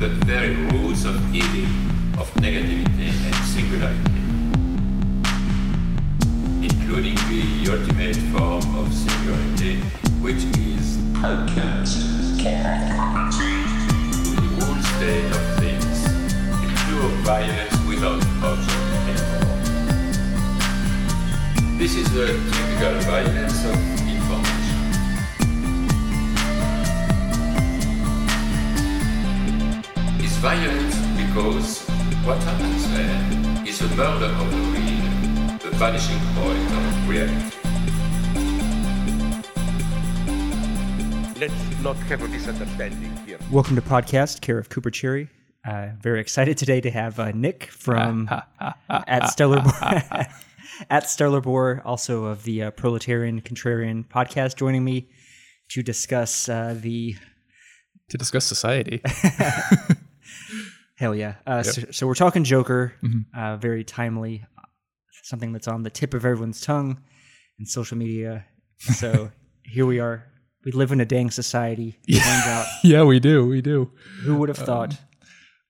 the very roots of evil, of negativity and singularity, including the ultimate form of singularity, which is alchemy, the whole state of things, pure violence without object. This is the typical violence of violent because what happens there is a murder of the real, the vanishing point of reality. Let's not have a misunderstanding here. Welcome to podcast, care of Cooper Cherry. Uh, very excited today to have uh, Nick from at Stellar at Stellar Boar, also of the uh, Proletarian Contrarian podcast, joining me to discuss uh, the to discuss society. hell yeah. Uh, so, so we're talking Joker, uh, very timely, something that's on the tip of everyone's tongue and social media. So here we are. We live in a dang society. Turns out, yeah, we do. We do. who would have thought?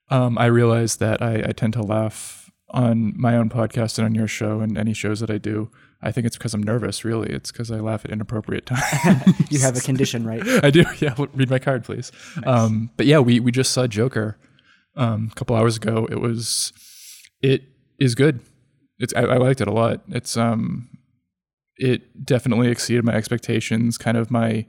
Um, I realize that I, I tend to laugh on my own podcast and on your show and any shows that I do. I think it's because I'm nervous, really. It's because I laugh at inappropriate times. You have a condition, right? I do. Yeah. Read my card, please. Um, but yeah, we, we just saw Joker um, a couple hours ago. It was, it is good. It's, I, I liked it a lot. It's, um, it definitely exceeded my expectations, kind of my,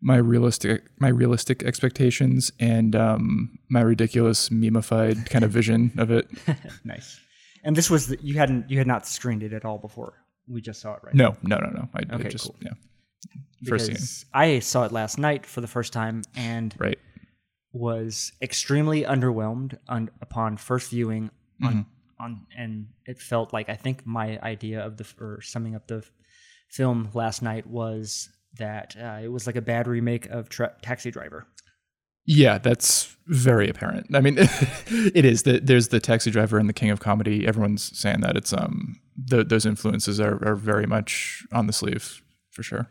my realistic, my realistic expectations and, um, my ridiculous memeified kind of vision of it. Nice. And this was the, you hadn't you had not screened it at all before. We just saw it, right? No, no, no, no. I, I Okay, just, cool. yeah. First scene. Because I saw it last night for the first time and Right. Was extremely underwhelmed on, upon first viewing on Mm-hmm. on and it felt like I think my idea of the or summing up the film last night was that uh, it was like a bad remake of Tra- Taxi Driver. Yeah, that's very apparent. I mean, it is. The, there's the taxi driver and the king of comedy. Everyone's saying that it's um the, those influences are, are very much on the sleeve for sure.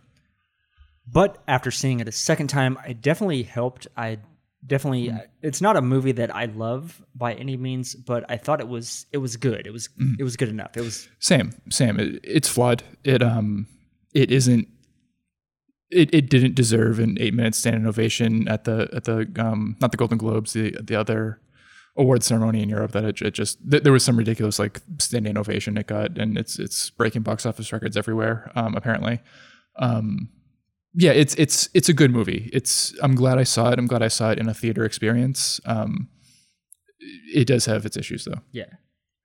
But after seeing it a second time, I definitely helped. I definitely Mm. it's not a movie that I love by any means, but I thought it was it was good. It was Mm. it was good enough. It was Same, same. It, it's flawed. It um it isn't. It, it didn't deserve an eight minute standing ovation at the at the um not the Golden Globes the the other award ceremony in Europe that it, it just th- there was some ridiculous like standing ovation it got and it's it's breaking box office records everywhere um apparently um yeah it's it's it's a good movie it's I'm glad I saw it I'm glad I saw it in a theater experience um it does have its issues though yeah.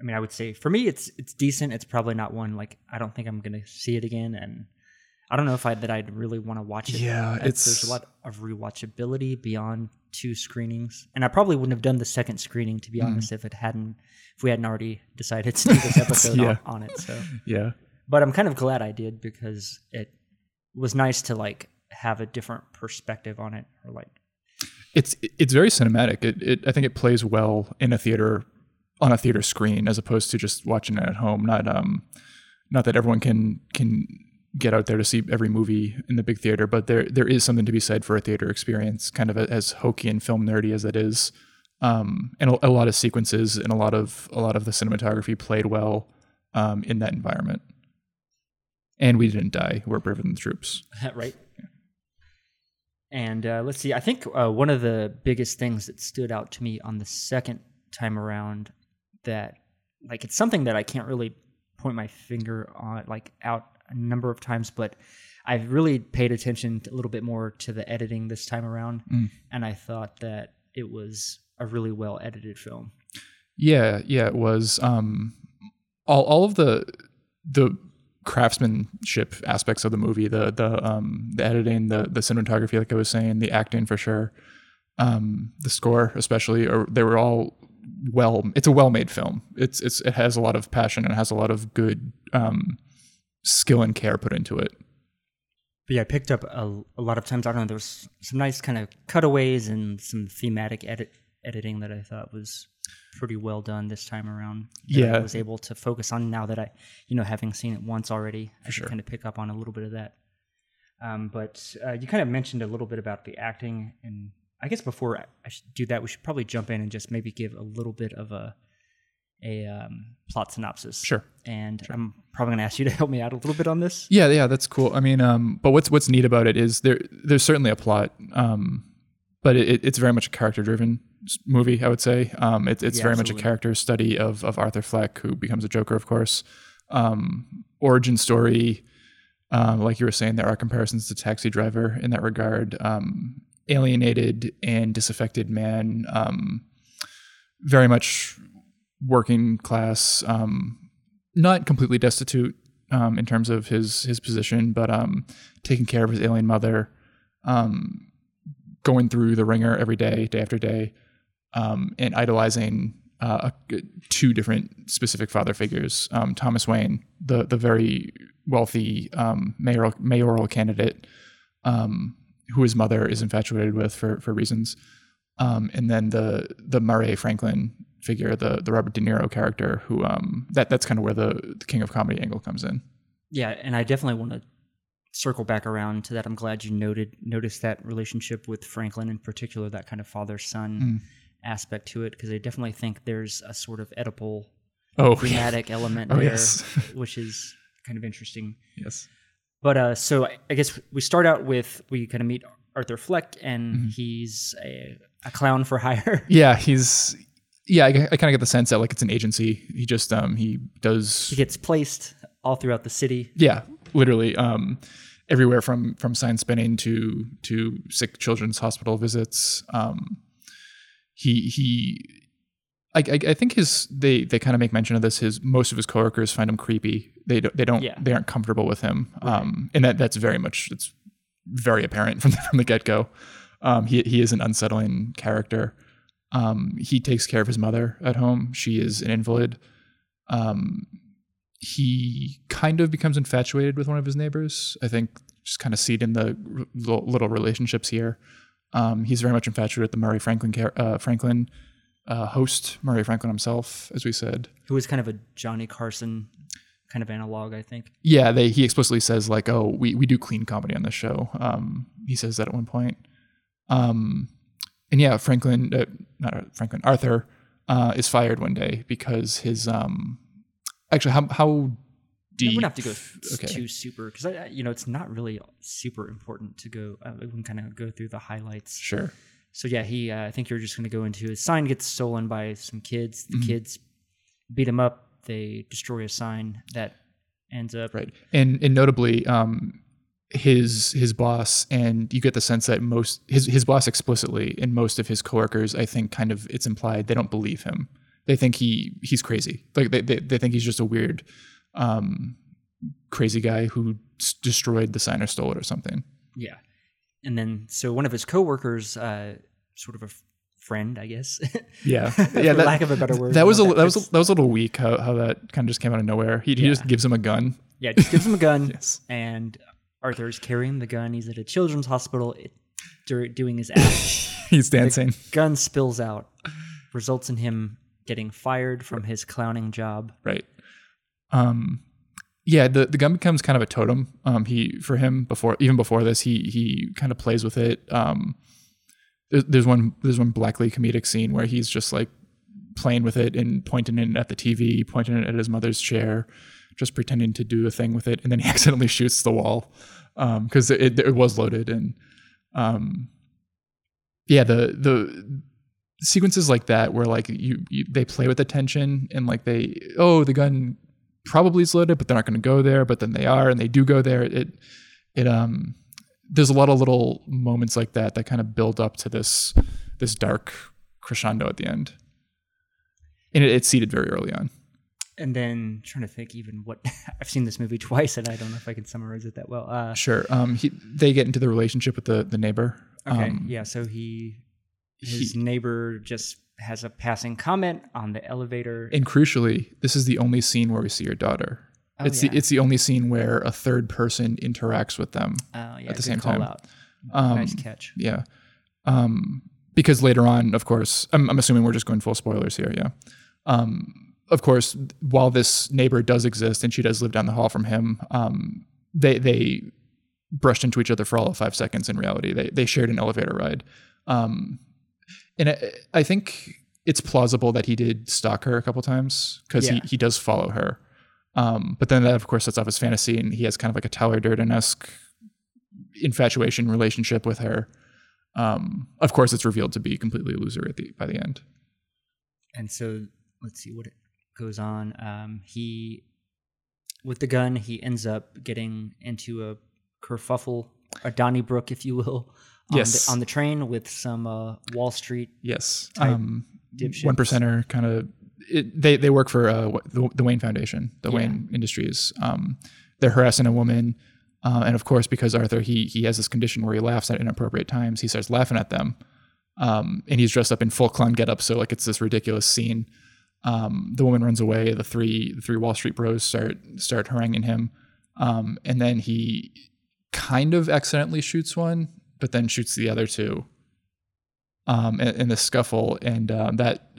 I mean, I would say for me, it's it's decent. It's probably not one like I don't think I'm gonna see it again, and I don't know if I that I'd really want to watch it. Yeah, it's- there's a lot of rewatchability beyond two screenings, and I probably wouldn't have done the second screening to be honest if it hadn't if we hadn't already decided to do this episode Yeah. on, on it. So. yeah but I'm kind of glad I did because it was nice to like have a different perspective on it or like it's it's very cinematic. It, it I think it plays well in a theater on a theater screen as opposed to just watching it at home. Not um not that everyone can can get out there to see every movie in the big theater, but there there is something to be said for a theater experience, kind of as hokey and film nerdy as it is. Um, and a, a lot of sequences and a lot of a lot of the cinematography played well um, in that environment. And we didn't die. We're braver than the troops. right and uh, let's see i think uh, one of the biggest things that stood out to me on the second time around that like it's something that i can't really point my finger on like out a number of times but i've really paid attention a little bit more to the editing this time around and i thought that it was a really well edited film Yeah, yeah, it was. Um, all all of the the craftsmanship aspects of the movie, the the um the editing, the the cinematography, like I was saying, the acting for sure, um, the score especially, or they were all well. It's a well made film. It's it's it has a lot of passion and has a lot of good um skill and care put into it. But yeah, I picked up a, a lot of times. I don't know. There was some nice kind of cutaways and some thematic edit editing that I thought was pretty well done this time around. that I was able to focus on now that I, you know, having seen it once already, I sure. kind of pick up on a little bit of that. Um, but uh, you kind of mentioned a little bit about the acting, and I guess before I- should do that, we should probably jump in and just maybe give a little bit of a a um, plot synopsis. Sure. And I'm probably going to ask you to help me out a little bit on this. Yeah, yeah, that's cool. I mean, um, but what's what's neat about it is there there's certainly a plot, um, but it, it's very much a character driven movie. I would say um, it, it's Yeah, very absolutely. much a character study of of Arthur Fleck, who becomes a Joker, of course. Um, origin story, uh, like you were saying, there are comparisons to Taxi Driver in that regard. Um, alienated and disaffected man, um, very much working class, um, not completely destitute um, in terms of his his position, but um, taking care of his alien mother, um, going through the wringer every day, day after day, um, and idolizing uh, two different specific father figures: um, Thomas Wayne, the the very wealthy um, mayoral mayoral candidate, um, who his mother is infatuated with for for reasons, um, and then the the Murray Franklin figure, the the Robert De Niro character, who um, that that's kind of where the, the King of Comedy angle comes in. Yeah, and I definitely want to circle back around to that. I'm glad you noted noticed that relationship with Franklin in particular, that kind of father son Mm. aspect to it, because I definitely think there's a sort of Oedipal Oh, thematic element Oh, there, yes. which is kind of interesting. yes, But uh, so I, I guess we start out with we kind of meet Arthur Fleck, and Mm-hmm. he's a, a clown for hire. yeah, he's yeah. I, I kind of get the sense that like it's an agency. He just um he does he gets placed all throughout the city. yeah literally um everywhere from from sign spinning to to sick children's hospital visits. Um he he I, I, I think his they they kind of make mention of this his most of his coworkers find him creepy. They don't they don't Yeah. they aren't comfortable with him. Um and that that's very much it's very apparent from the, from the get-go. Um he he is an unsettling character. Um he takes care of his mother at home. She is an invalid. Um he kind of becomes infatuated with one of his neighbors. I think just kind of see it in the r- little relationships here. Um, he's very much infatuated with the Murray Franklin uh, Franklin uh, host, Murray Franklin himself, as we said. Who is kind of a Johnny Carson kind of analog, I think. Yeah, they he explicitly says like, "Oh, we we do clean comedy on this show." Um, he says that at one point. Um, and yeah, Franklin, uh, not Franklin, Arthur uh, is fired one day because his um, actually how how We deep? don't have to go okay. too super because you know it's not really super important to go. Uh, we can kind of go through the highlights. Sure. So yeah, he. Uh, I think you're just going to go into his sign gets stolen by some kids. Mm-hmm. The kids beat him up. They destroy a sign that ends up. right and and notably um his his boss and you get the sense that most his his boss explicitly and most of his coworkers i think kind of it's implied they don't believe him they think he he's crazy like they they, they think he's just a weird um crazy guy who s- destroyed the sign or stole it or something Yeah, and then so one of his coworkers, uh, sort of a f- friend, I guess. yeah yeah that, lack of a better word. that was a know, that was a, that was a little weak how, how that kind of just came out of nowhere he, he just gives him a gun yeah. Just gives him a gun. Yes. and Arthur's carrying the gun. He's at a children's hospital it, doing his act. he's dancing gun spills out, results in him getting fired from his clowning job. right um yeah the the gun becomes kind of a totem um he for him before even before this he he kind of plays with it um there's, one there's one blackly comedic scene where he's just like playing with it and pointing it at the tv pointing it at his mother's chair just pretending to do a thing with it and then he accidentally shoots the wall um because it, it was loaded and um yeah the the sequences like that where like you, you they play with the tension and like they oh the gun probably is loaded but they're not going to go there but then they are and they do go there it it um there's a lot of little moments like that that kind of build up to this this dark crescendo at the end and it, it's seated very early on And then trying to think even what I've seen this movie twice, and I don't know if I can summarize it that well. Uh, sure um he they get into the relationship with the the neighbor okay, um, yeah. So he, his he- neighbor just has a passing comment on the elevator. and crucially this is the only scene where we see your daughter Oh, it's yeah. the it's the only scene where a third person interacts with them Uh, yeah, at the same time. Out. Um, nice catch. Yeah. Um, because later on, of course, I'm, I'm assuming we're just going full spoilers here. Yeah. Um, of course, while this neighbor does exist and she does live down the hall from him, um, they they brushed into each other for all of five seconds. In reality, they they shared an elevator ride. Um, and I, I think it's plausible that he did stalk her a couple times because Yeah. he, he does follow her. Um, but then that, of course, sets off his fantasy, and he has kind of like a Tyler Durden esque infatuation relationship with her. Um, of course, it's revealed to be completely illusory at the, by the end. and so let's see what it goes on. Um, he, with the gun, he ends up getting into a kerfuffle, a Donnybrook, if you will, Yes. the, on the train with some uh, Wall Street. Yes. Um, one percenter kind of they they work for uh, the, the Wayne Foundation, the Yeah. Wayne Industries. Um, they're harassing a woman, uh, and of course, because Arthur he he has this condition where he laughs at inappropriate times, he starts laughing at them, um, and he's dressed up in full clown getup, so like it's this ridiculous scene. Um, the woman runs away. The three the three Wall Street bros start start haranguing him, um, and then he kind of accidentally shoots one, but then shoots the other two um, in, in the scuffle, and um, that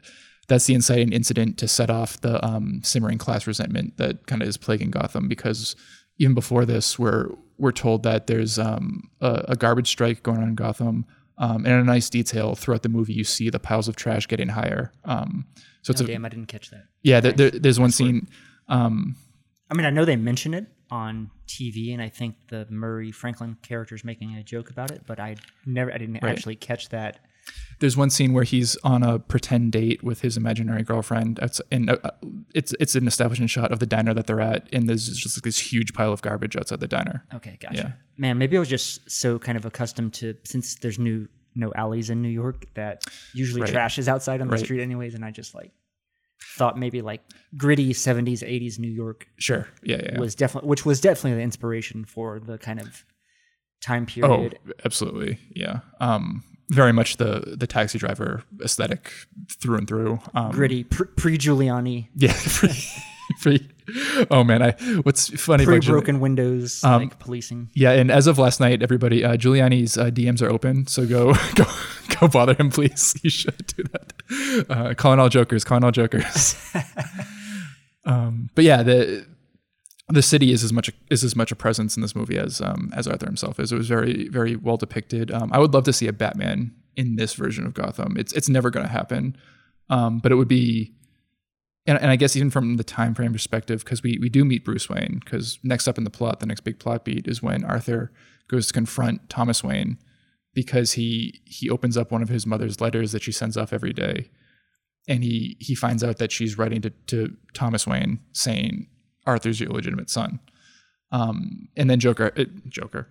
that's the inciting incident to set off the um, simmering class resentment that kind of is plaguing Gotham. Because even before this, we're we're told that there's um, a, a garbage strike going on in Gotham, um, and in a nice detail throughout the movie, you see the piles of trash getting higher. Um, so it's Oh, a damn, I didn't catch that. yeah. There, there, there's one scene. Um, I mean, I know they mention it on TV, and I think the Murray Franklin character is making a joke about it, but I never, I didn't Right. actually catch that. there's one scene where he's on a pretend date with his imaginary girlfriend. It's and uh, it's it's an establishing shot of the diner that they're at, and there's just like this huge pile of garbage outside the diner. Okay, gotcha. Yeah. Man, maybe I was just so kind of accustomed to since there's new no alleys in New York that usually Right. trash is outside on the Right. street anyways, and I just like thought maybe like gritty 70s 80s New York Sure, yeah, yeah. yeah. was definitely which was definitely the inspiration for the kind of time period oh, absolutely, yeah. Um, very much the the taxi driver aesthetic through and through. Um, Gritty pre Giuliani, yeah. Pretty, pretty, oh man, I what's funny pre Giul- broken windows, Um, like policing. Yeah, and as of last night, everybody, uh, Giuliani's uh, DMs are open, so go go go bother him, please. You should do that. Uh, calling all jokers, calling all jokers. um, but yeah, the the city is as much is as much a presence in this movie as um, as Arthur himself is. It was very very well depicted. Um, I would love to see a Batman in this version of Gotham. It's it's never going to happen, um, but it would be. And, and I guess even from the time frame perspective, because we, we do meet Bruce Wayne, because next up in the plot, the next big plot beat is when Arthur goes to confront Thomas Wayne because he he opens up one of his mother's letters that she sends off every day, and he he finds out that she's writing to, to Thomas Wayne saying Arthur's your illegitimate son, um, and then Joker uh, Joker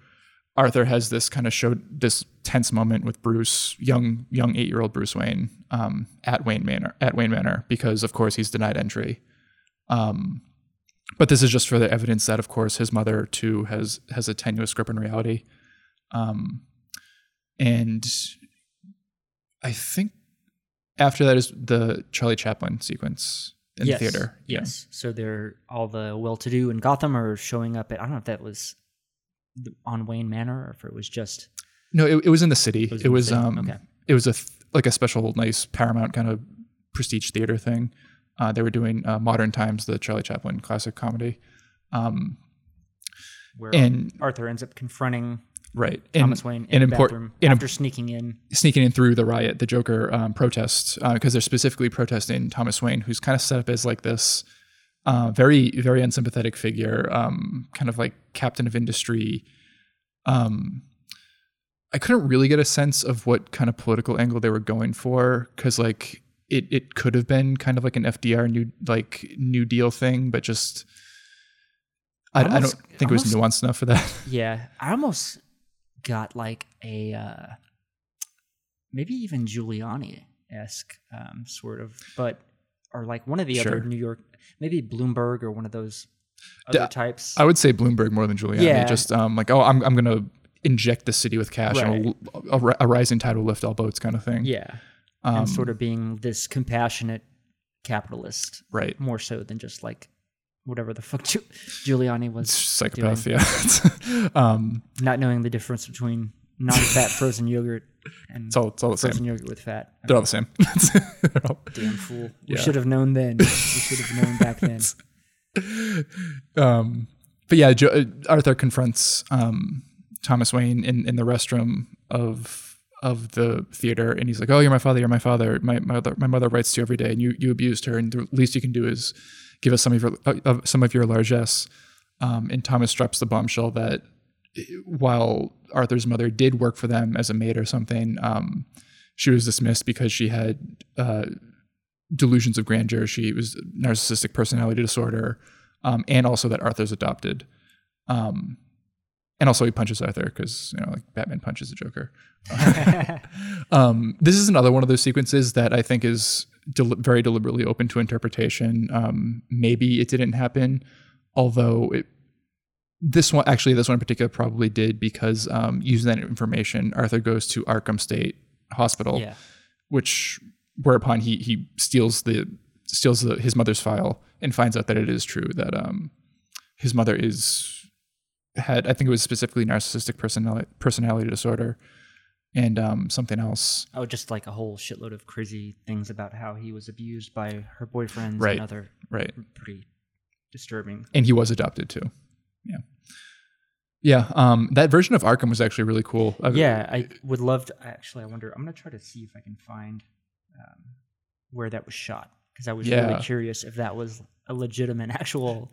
Arthur has this kind of showed this tense moment with Bruce, young young eight year old Bruce Wayne, um, at Wayne Manor at Wayne Manor because of course he's denied entry. Um, but this is just for the evidence that of course his mother too has has a tenuous grip on reality. Um, and I think after that is the Charlie Chaplin sequence in yes, the theater. Yeah. Yes. So they're all the well-to-do in Gotham are showing up at. I don't know if that was on Wayne Manor or if it was just. No, it, it was in the city. It was was, the city? um Okay. it was a th- like a special nice Paramount kind of prestige theater thing. Uh, they were doing uh, Modern Times, the Charlie Chaplin classic comedy. Um, Where And- Arthur ends up confronting right. Thomas and, Wayne in and the bathroom after sneaking in. sneaking in through the riot, the Joker um, protests because they're specifically protesting Thomas Wayne, who's kind of set up as like this uh, very very unsympathetic figure, um, kind of like captain of industry. Um, I couldn't really get a sense of what kind of political angle they were going for because like it it could have been kind of like an FDR new like New Deal thing, but just. I, I don't Almost- think it was nuanced enough for that. Yeah, I almost got like a uh, maybe even Giuliani esque um, sort of, but or like one of the Sure. other New York, maybe Bloomberg or one of those other types. I would say Bloomberg more than Giuliani. Yeah. Just um, like, oh, I'm I'm gonna inject the city with cash, and Right. we'll- a, a rising tide will lift all boats, kind of thing. yeah, Um, and sort of being this compassionate capitalist right. more so than just like whatever the fuck Giuliani was Psychopath. Yeah. um, not knowing the difference between non-fat frozen yogurt and it's all it's all the frozen same. yogurt with fat. They're all the same. They're all- Damn fool! We Yeah. should have known then. we should have known back then. um, but yeah, jo- uh, Arthur confronts um, Thomas Wayne in, in the restroom of of the theater, and he's like, "Oh, you're my father. You're my father. My my mother, my mother writes to you every day, and you you abused her, and the least you can do is give us some of your uh, some of your largesse." Um, and Thomas drops the bombshell that while Arthur's mother did work for them as a maid or something, um, she was dismissed because she had uh, delusions of grandeur. She was narcissistic personality disorder, um, and also that Arthur's adopted. Um, and also he punches Arthur because you know like Batman punches the Joker. um, this is another one of those sequences that I think is del- very deliberately open to interpretation. Um, maybe it didn't happen, although it, this one actually this one in particular probably did because um, using that information, Arthur goes to Arkham State Hospital, Yeah. which whereupon he he steals the steals the, his mother's file and finds out that it is true that um his mother is had I think it was specifically narcissistic personality personality disorder and um something else Oh, just like a whole shitload of crazy things about how he was abused by her boyfriends Right. and other right pretty disturbing. and he was adopted too yeah yeah um that version of Arkham was actually really cool Yeah, I would love to. Actually, I wonder. I'm gonna try to see if I can find um, where that was shot because I was Yeah. really curious if that was a legitimate actual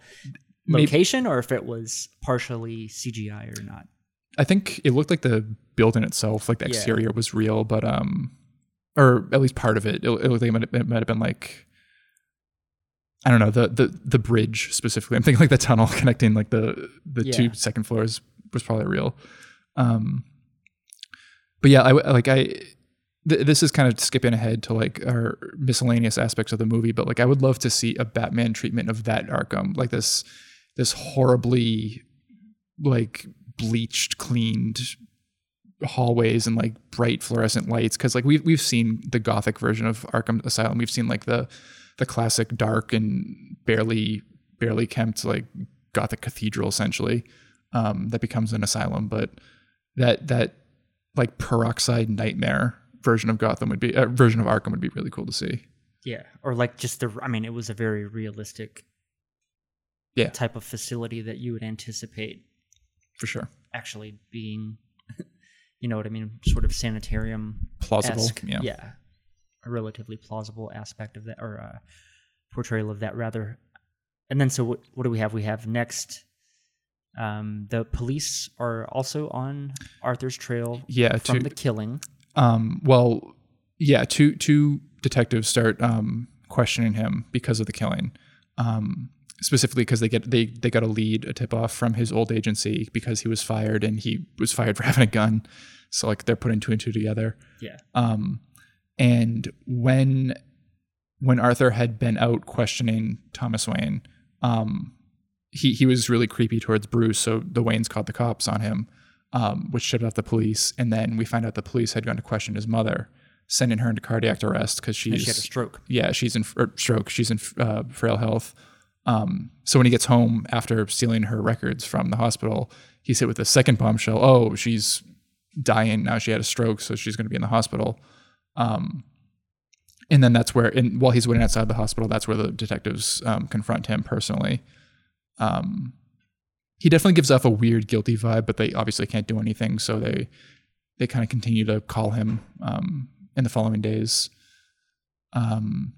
Maybe- location or if it was partially CGI or not. I think it looked like the building itself, like the Yeah. exterior was real, but um, or at least part of it. It, it looked like it might, it might have been like, I don't know, the the the bridge specifically. I'm thinking like the tunnel connecting like the the Yeah. two second floors was probably real. Um, but yeah, I like I. Th- this is kind of skipping ahead to like our miscellaneous aspects of the movie, but like I would love to see a Batman treatment of that Arkham, like this this horribly like bleached, cleaned hallways and like bright fluorescent lights. Cause like we've we've seen the gothic version of Arkham Asylum. We've seen like the the classic dark and barely barely kempt like gothic cathedral essentially um, that becomes an asylum. But that that like peroxide nightmare version of Gotham would be uh, version of Arkham would be really cool to see. Yeah, or like just the. I mean, it was a very realistic. Yeah. Type of facility that you would anticipate For sure. actually being, you know what I mean, sort of sanitarium Plausible. Yeah. yeah, a relatively plausible aspect of that or uh, portrayal of that rather. And then so what, what do we have? We have next. Um, the police are also on Arthur's trail Yeah, from to- the killing. Um, well, yeah, two two detectives start um, questioning him because of the killing. Um, specifically because they get they they got a lead, a tip off from his old agency because he was fired and he was fired for having a gun. So like they're putting two and two together. Yeah, Um, and when when Arthur had been out questioning Thomas Wayne, um, he he was really creepy towards Bruce. So the Waynes called the cops on him, um, which shut off the police. And then we find out the police had gone to question his mother, sending her into cardiac arrest because she's she had a stroke. yeah, she's in or stroke. She's in uh, frail health. Um, so when he gets home after stealing her records from the hospital, he's hit with a second bombshell. Oh, she's dying now. She had a stroke, so she's going to be in the hospital. Um, and then that's where, and while he's waiting outside the hospital, that's where the detectives um, confront him personally. Um, he definitely gives off a weird, guilty vibe, but they obviously can't do anything, so they they kind of continue to call him um, in the following days. Um,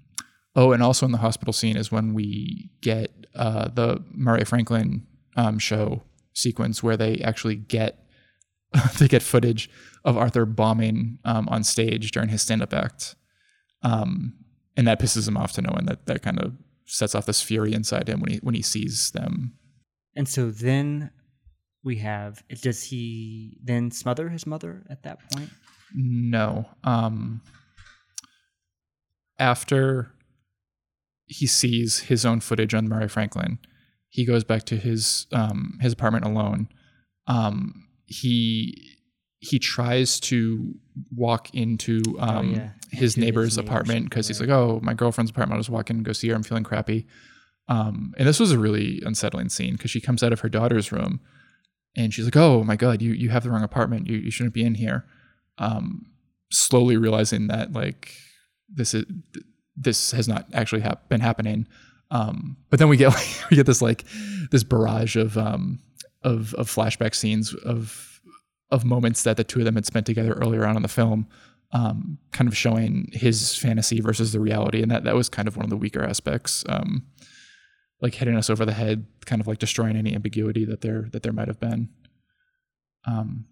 oh, and also in the hospital scene is when we get uh, the Murray Franklin um, show sequence where they actually get they get footage of Arthur bombing um, on stage during his stand-up act, um, and that pisses him off to no end. That that kind of sets off this fury inside him when he when he sees them. And so then we have. Does he then smother his mother at that point? No. Um, after he sees his own footage on Murray Franklin, he goes back to his um, his apartment alone. Um, he he tries to walk into um, Oh, yeah. his Into his neighbor's neighbor's, apartment because he's like, "Oh, my girlfriend's apartment. I'll just walk in and go see her. I'm feeling crappy." Um, and this was a really unsettling scene because she comes out of her daughter's room and she's like, "Oh my god, you you have the wrong apartment. You you shouldn't be in here." Um, slowly realizing that like this is this has not actually hap- been happening. Um, but then we get we get this like this barrage of um of of flashback scenes of of moments that the two of them had spent together earlier on in the film, um, kind of showing his fantasy versus the reality, and that that was kind of one of the weaker aspects, um, like hitting us over the head, kind of like destroying any ambiguity that there that there might have been. Um,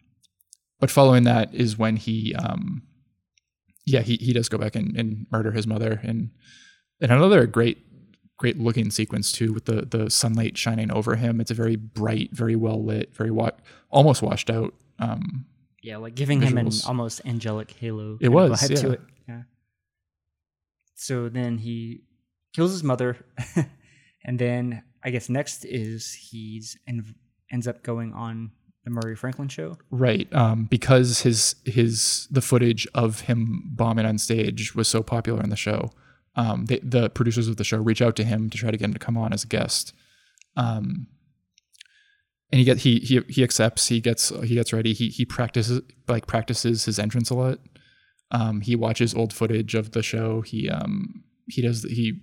but following that is when he, um, yeah, he he does go back and, and murder his mother, and and another great great looking sequence too with the the sunlight shining over him. It's a very bright, very well lit, very wa- almost washed out. Um, Yeah, like giving him an almost angelic halo. It was, vibe to yeah. it. Yeah. So then he kills his mother, and then I guess next is he's and ends up going on the Murray Franklin show. right, um, because his his the footage of him bombing on stage was so popular in the show. Um, they, the producers of the show reach out to him to try to get him to come on as a guest. Um, and he get he he he accepts. He gets he gets ready. He he practices like practices his entrance a lot. Um, he watches old footage of the show. He um he does he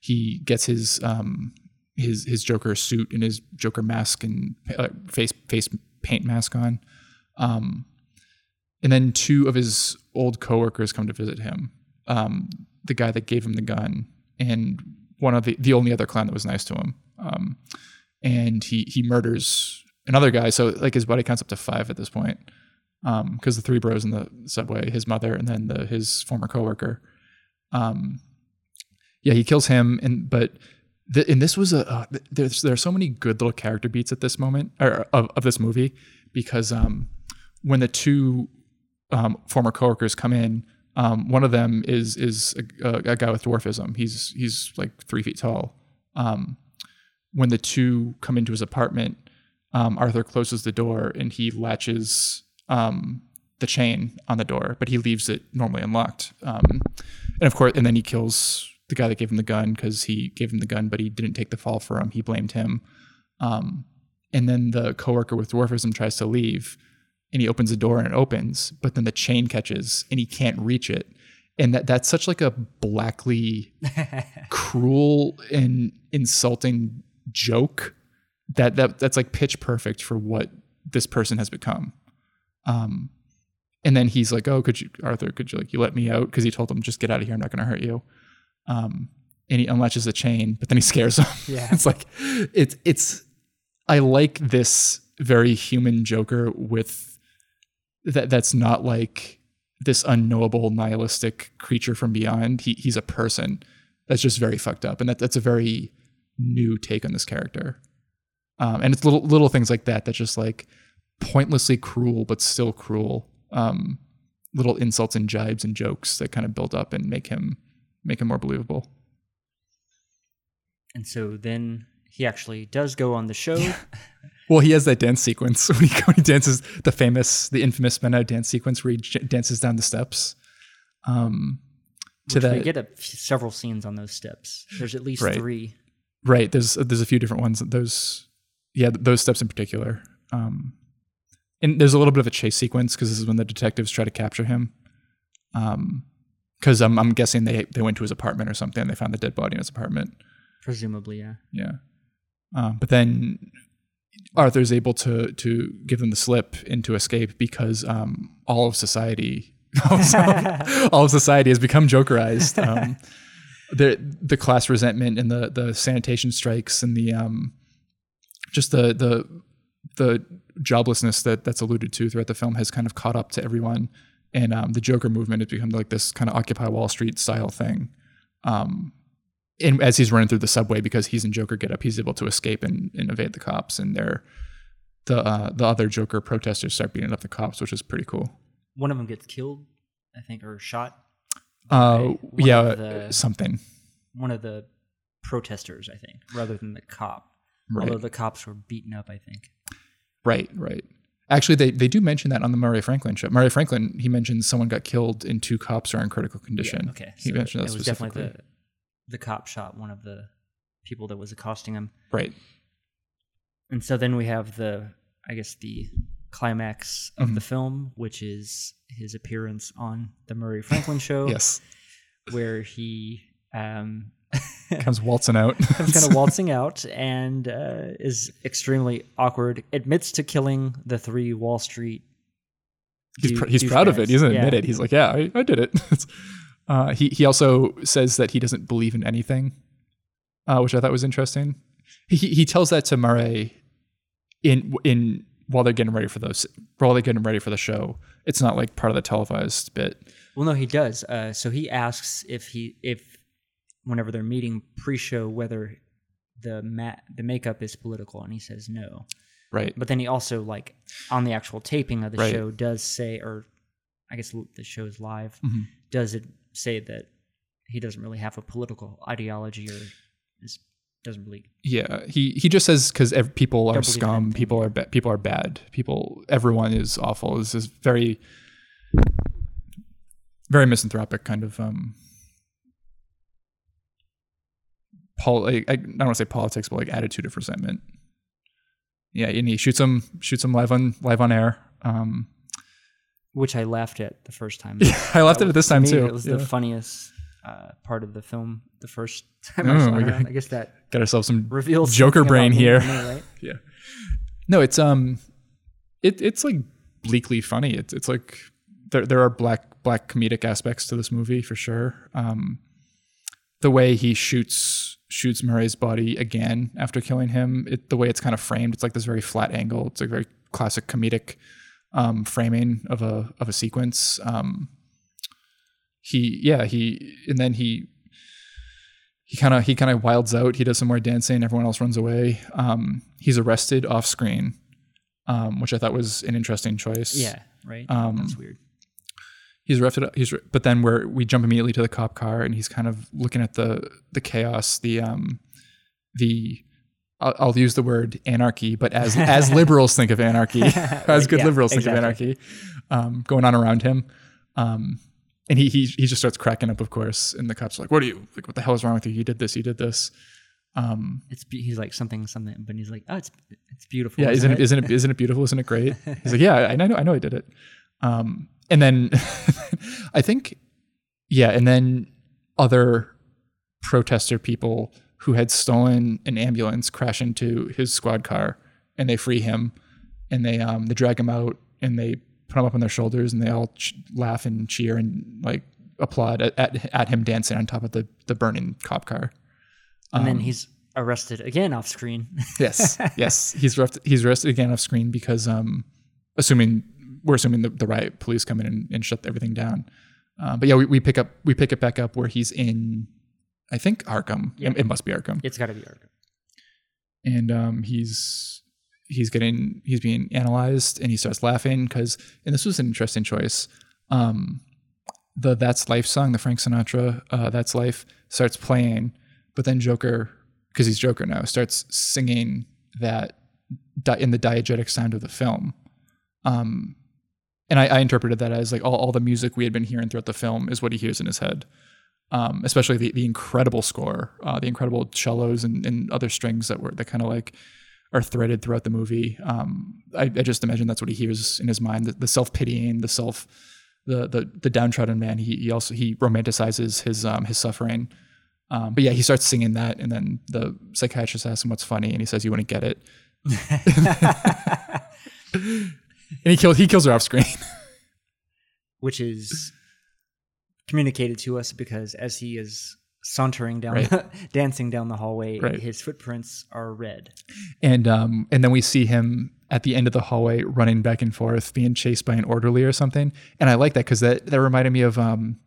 he gets his um his his Joker suit and his Joker mask and uh, face face paint mask on. Um, and then two of his old coworkers come to visit him. Um, the guy that gave him the gun and one of the the only other clown that was nice to him. Um, and he he murders another guy. So like his body counts up to five at this point. Um, because the three bros in the subway, his mother, and then the his former coworker. Um, yeah, he kills him, and but and this was a uh, there's there are so many good little character beats at this moment or of, of this movie because um when the two um, former coworkers come in, um, one of them is is a, a, guy with dwarfism. He's he's like three feet tall. Um, when the two come into his apartment, um, Arthur closes the door and he latches um, the chain on the door, but he leaves it normally unlocked. Um, and of course, and then he kills the guy that gave him the gun because he gave him the gun, but he didn't take the fall for him. He blamed him. Um, and then the coworker with dwarfism tries to leave, and he opens the door and it opens, but then the chain catches and he can't reach it. And that that's such like a blackly cruel and insulting joke that that that's like pitch perfect for what this person has become. Um, and then he's like, "Oh, could you, Arthur? Could you like you let me out?" Because he told him, "Just get out of here. I'm not going to hurt you." Um, and he unlatches the chain, but then he scares him. Yeah. it's like it's it's. I like this very human Joker with that. That's not like this unknowable nihilistic creature from beyond. He he's a person that's just very fucked up, and that that's a very new take on this character. Um, and it's little little things like that that just like pointlessly cruel but still cruel. Um, little insults and jibes and jokes that kind of build up and make him make him more believable. And so then he actually does go on the show. Well, he has that dance sequence when he, when he dances the famous, the infamous Men Out dance sequence where he j- dances down the steps. Um, to which that, we get a f- several scenes on those steps. There's at least Right. three. right? There's there's a few different ones. Those, yeah, those steps in particular. Um, and there's a little bit of a chase sequence because this is when the detectives try to capture him. Um, because I'm I'm guessing they they went to his apartment or something. and They found the dead body in his apartment. Presumably, yeah. Yeah. Um, but then Arthur's able to to give them the slip and to escape because um, all of society, all of society has become Jokerized. Um, the the class resentment and the the sanitation strikes and the um, just the the the joblessness that that's alluded to throughout the film has kind of caught up to everyone, and um, the Joker movement has become like this kind of Occupy Wall Street style thing. And as he's running through the subway because he's in Joker getup, he's able to escape and, and evade the cops. And they're the uh, the other Joker protesters start beating up the cops, which is pretty cool. One of them gets killed, I think, or shot. Uh, yeah, the- something. One of the protesters, I think, rather than the cop. Right, Although the cops were beaten up, I think. right, right. Actually, they, they do mention that on the Murray Franklin show. Murray Franklin, he mentions someone got killed and two cops are in critical condition. Yeah, okay. He so mentioned that it was specifically. The cop shot one of the people that was accosting him. Right. And so then we have the, I guess, the climax of Mm-hmm. the film, which is his appearance on the Murray Franklin show, Yes. where he um, Comes waltzing out. comes kind of waltzing out and uh, is extremely awkward. Admits to killing the three Wall Street he's pr- he's proud of it. He doesn't douchebags. admit it. He's like, yeah, I, I did it. Uh, he he also says that he doesn't believe in anything, uh, which I thought was interesting. He he tells that to Murray in in while they're getting ready for those while they're getting ready for the show. It's not like part of the televised bit. Well, no, he does. Uh, so he asks if he if whenever they're meeting pre-show whether the ma- the makeup is political, and he says no. Right. But then he also like on the actual taping of the Right. show does say, or I guess the show is live. Mm-hmm. Does it say that he doesn't really have a political ideology or is, doesn't really? Yeah, he he just says because people are believe scum, people are ba- people are bad, people everyone is awful. This is very very misanthropic kind of um pol- like, I, I don't want to say politics, but like attitude of resentment. Yeah, and he shoots him shoots him live on live on air. Um, Which I laughed at the first time. Yeah, I laughed at it this To time me, too. It was Yeah. the funniest uh, part of the film. The first time I Oh, saw it. I guess that Got ourselves some reveals Joker brain here. me, right? yeah. No, it's um, it it's like bleakly funny. It's it's like there there are black black comedic aspects to this movie for sure. Um, the way he shoots shoots Murray's body again after killing him, it, the way it's kind of framed, it's like this very flat angle. It's like very classic comedic um, framing of a of a sequence. Um, he yeah he and then he he kind of he kind of wilds out. He does some more dancing. Everyone else runs away. Um, he's arrested off screen, um, which I thought was an interesting choice. Yeah, right. Um, That's weird. he's arrested. He's but then where we jump immediately to the cop car, and he's kind of looking at the the chaos, the um, the I'll, I'll use the word anarchy, but as as liberals think of anarchy, as good yeah, liberals think exactly. of anarchy, um, going on around him. Um, and he, he he just starts cracking up, of course. And the cops are like, "What are you? Like, what the hell is wrong with you? You did this. You did this." Um, It's be- he's like something something, but he's like, oh, it's it's beautiful. yeah, isn't it, isn't it isn't it beautiful? Isn't it great? He's like, yeah, I know, I know, I did it. Um, and then I think, yeah, and then other protester people who had stolen an ambulance crash into his squad car, and they free him, and they um they drag him out, and they put him up on their shoulders, and they all ch- laugh and cheer and like applaud at, at at him dancing on top of the the burning cop car. and Um, then he's arrested again off screen. Yes, yes. He's arrested, he's arrested again off screen because, um, assuming we're assuming the, the riot police come in and, and shut everything down. Uh, but yeah, we, we pick up we pick it back up where he's in, I think Arkham. Yeah. It, it must be Arkham, it's got to be Arkham. and um, he's he's getting he's being analyzed, and he starts laughing because, and this was an interesting choice. Um, the "That's Life" song, the Frank Sinatra uh, "That's Life" starts playing, but then Joker, because he's Joker now, starts singing that di- in the diegetic sound of the film. Um, and I, I interpreted that as like all, all the music we had been hearing throughout the film is what he hears in his head. Um, especially the, the incredible score, uh, the incredible cellos and, and other strings that were that kind of like are threaded throughout the movie. Um, I, I just imagine that's what he hears in his mind: the, the self pitying, the self, the the the downtrodden man. He, he also he romanticizes his um, his suffering. Um, but yeah, he starts singing that, and then the psychiatrist asks him what's funny, and he says, "You want to get it." and he kills he kills her off screen. which is communicated to us because as he is sauntering down, Right. dancing down the hallway, Right. his footprints are red. and um and then we see him at the end of the hallway running back and forth being chased by an orderly or something and i like that because that that reminded me of um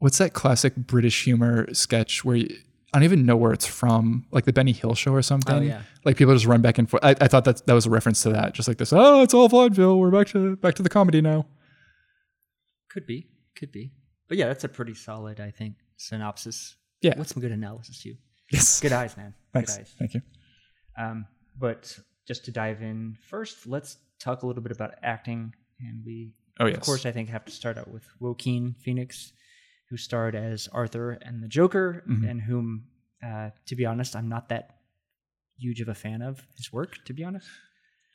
what's that classic british humor sketch where you, i don't even know where it's from like the benny hill show or something Oh, yeah. like people just run back and forth i, I thought that that was a reference to that just like this oh it's all vaudeville we're back to back to the comedy now Could be, could be. But yeah, that's a pretty solid, I think, synopsis. Yeah. What's some good analysis too? yes Good eyes, man. thanks Good eyes. thank you Um, but just to dive in first, let's talk a little bit about acting. And we, Oh, yes. of course, I think have to start out with Joaquin Phoenix, who starred as Arthur and the Joker, Mm-hmm. and whom, uh, to be honest, I'm not that huge of a fan of his work. To be honest,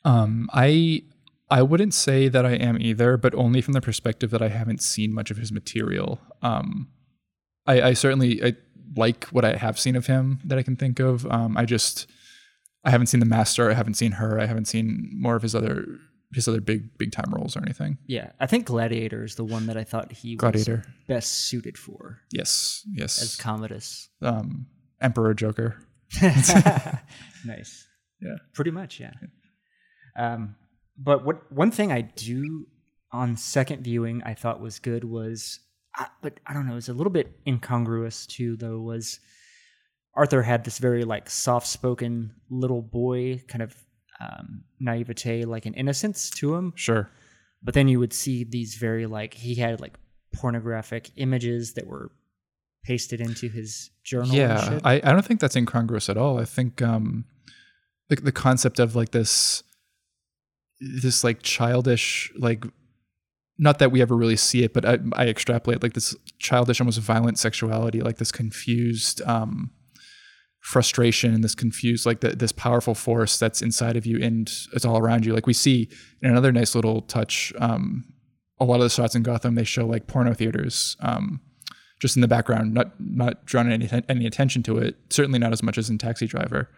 Um, I I wouldn't say that I am either, but only from the perspective that I haven't seen much of his material. Um, I, I certainly I like what I have seen of him that I can think of. Um, I just I haven't seen The Master. I haven't seen her. I haven't seen more of his other his other big big time roles or anything. Yeah, I think Gladiator is the one that I thought he Gladiator. was best suited for Yes, yes. as Commodus. um, Emperor Joker. nice. Yeah. Pretty much, yeah. Um, but what one thing I do on second viewing I thought was good was, I, but I don't know, it was a little bit incongruous too. Though was Arthur had this very like soft-spoken little boy kind of um, naivete, like an innocence to him, Sure. but then you would see these very like he had like pornographic images that were pasted into his journal. and yeah, shit. I, I don't think that's incongruous at all. I think um, the the concept of like this this like childish like not that we ever really see it, but I, I extrapolate like this childish, almost violent sexuality, like this confused um, frustration and this confused, like the, this powerful force that's inside of you and it's all around you. Like we see in another nice little touch, um, a lot of the shots in Gotham, they show like porno theaters, um, just in the background, not not drawing any any attention to it. Certainly not as much as in Taxi Driver,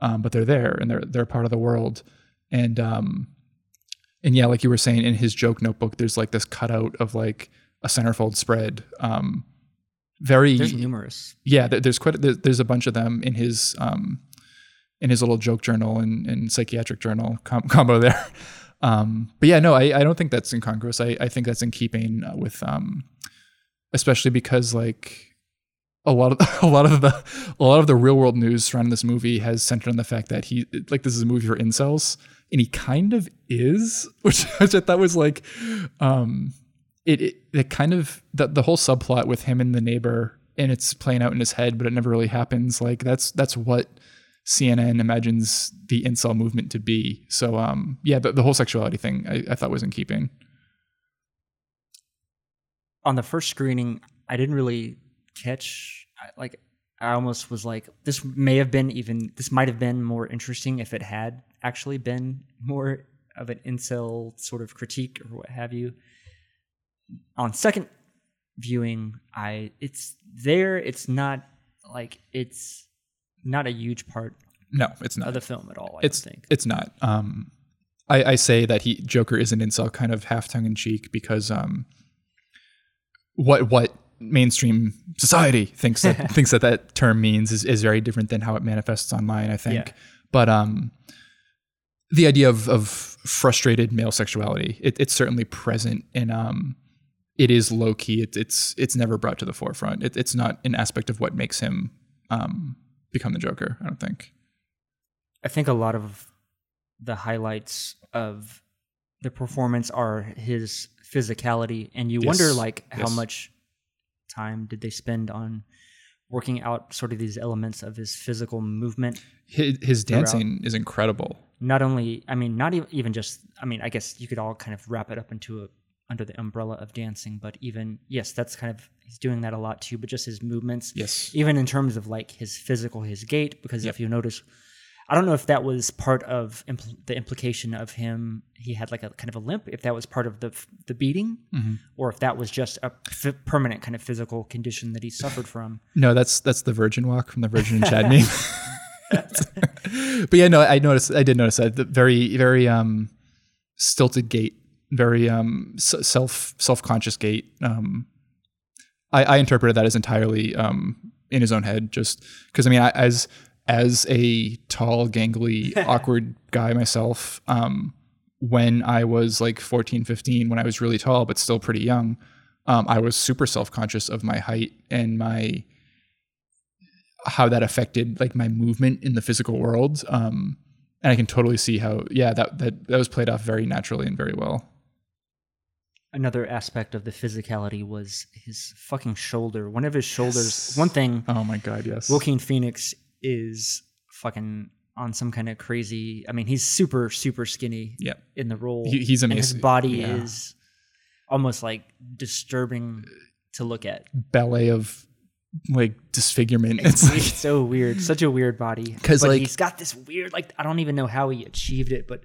um, but they're there and they're they're part of the world. And um, and yeah, like you were saying in his joke notebook, there's like this cutout of like a centerfold spread. Um, very There's numerous. yeah, there's quite a, there's a bunch of them in his um in his little joke journal and, and psychiatric journal com- combo there. Um, but yeah, no, I, I don't think that's incongruous. I, I think that's in keeping uh, with um, especially because like a lot of a lot of the a lot of the real world news surrounding this movie has centered on the fact that he like this is a movie for incels, and he kind of is, which, which I thought was like um it, it it kind of the the whole subplot with him and the neighbor and it's playing out in his head, but it never really happens. Like that's that's what CNN imagines the incel movement to be. So um yeah, the, the whole sexuality thing I, I thought was in keeping. on the first screening, I didn't really catch I- like I almost was like this may have been even this might have been more interesting if it had actually been more of an incel sort of critique or what have you. On second viewing, I it's there, it's not like it's not a huge part No, it's not. of the film at all, I it's think. it's not. Um, I, I say that he Joker is an incel, kind of half tongue in cheek, because um, what what mainstream society thinks that thinks that that term means is, is very different than how it manifests online. I think, Yeah. but um, the idea of of frustrated male sexuality it, it's certainly present in um. It is low key. It, it's it's never brought to the forefront. It, it's not an aspect of what makes him um, become the Joker. I don't think. I think a lot of the highlights of the performance are his physicality, and you wonder like how yes. much time did they spend on working out sort of these elements of his physical movement. His, his dancing is incredible. Not only, I mean, not even even just. I mean, I guess you could all kind of wrap it up into a under the umbrella of dancing, but even yes, that's kind of he's doing that a lot too. But just his movements, Yes. even in terms of like his physical, his gait, because Yep. if you notice, I don't know if that was part of impl- the implication of him. He had like a kind of a limp. If that was part of the the beating, Mm-hmm. or if that was just a f- permanent kind of physical condition that he suffered from. No, that's that's the Virgin Walk from the Virgin and Chad meme. but yeah, no, I noticed. I did notice that the very very um stilted gait, very um s- self self conscious gait. Um, I, I interpreted that as entirely um in his own head, just because I mean, I, as as a tall, gangly, awkward guy myself, um, when I was like 14, 15, when I was really tall but still pretty young, um, I was super self conscious of my height and my how that affected like my movement in the physical world. Um, and I can totally see how, yeah, that that that was played off very naturally and very well. Another aspect of the physicality was his fucking shoulder. One of his shoulders. Yes. One thing. Oh my god, yes. Joaquin Phoenix is fucking on some kind of crazy. I mean, he's super super skinny Yeah. in the role. He- he's and his body Yeah. is almost like disturbing to look at. ballet of like disfigurement. It's, It's like so weird, such a weird body. Because like- he's got this weird, like I don't even know how he achieved it, but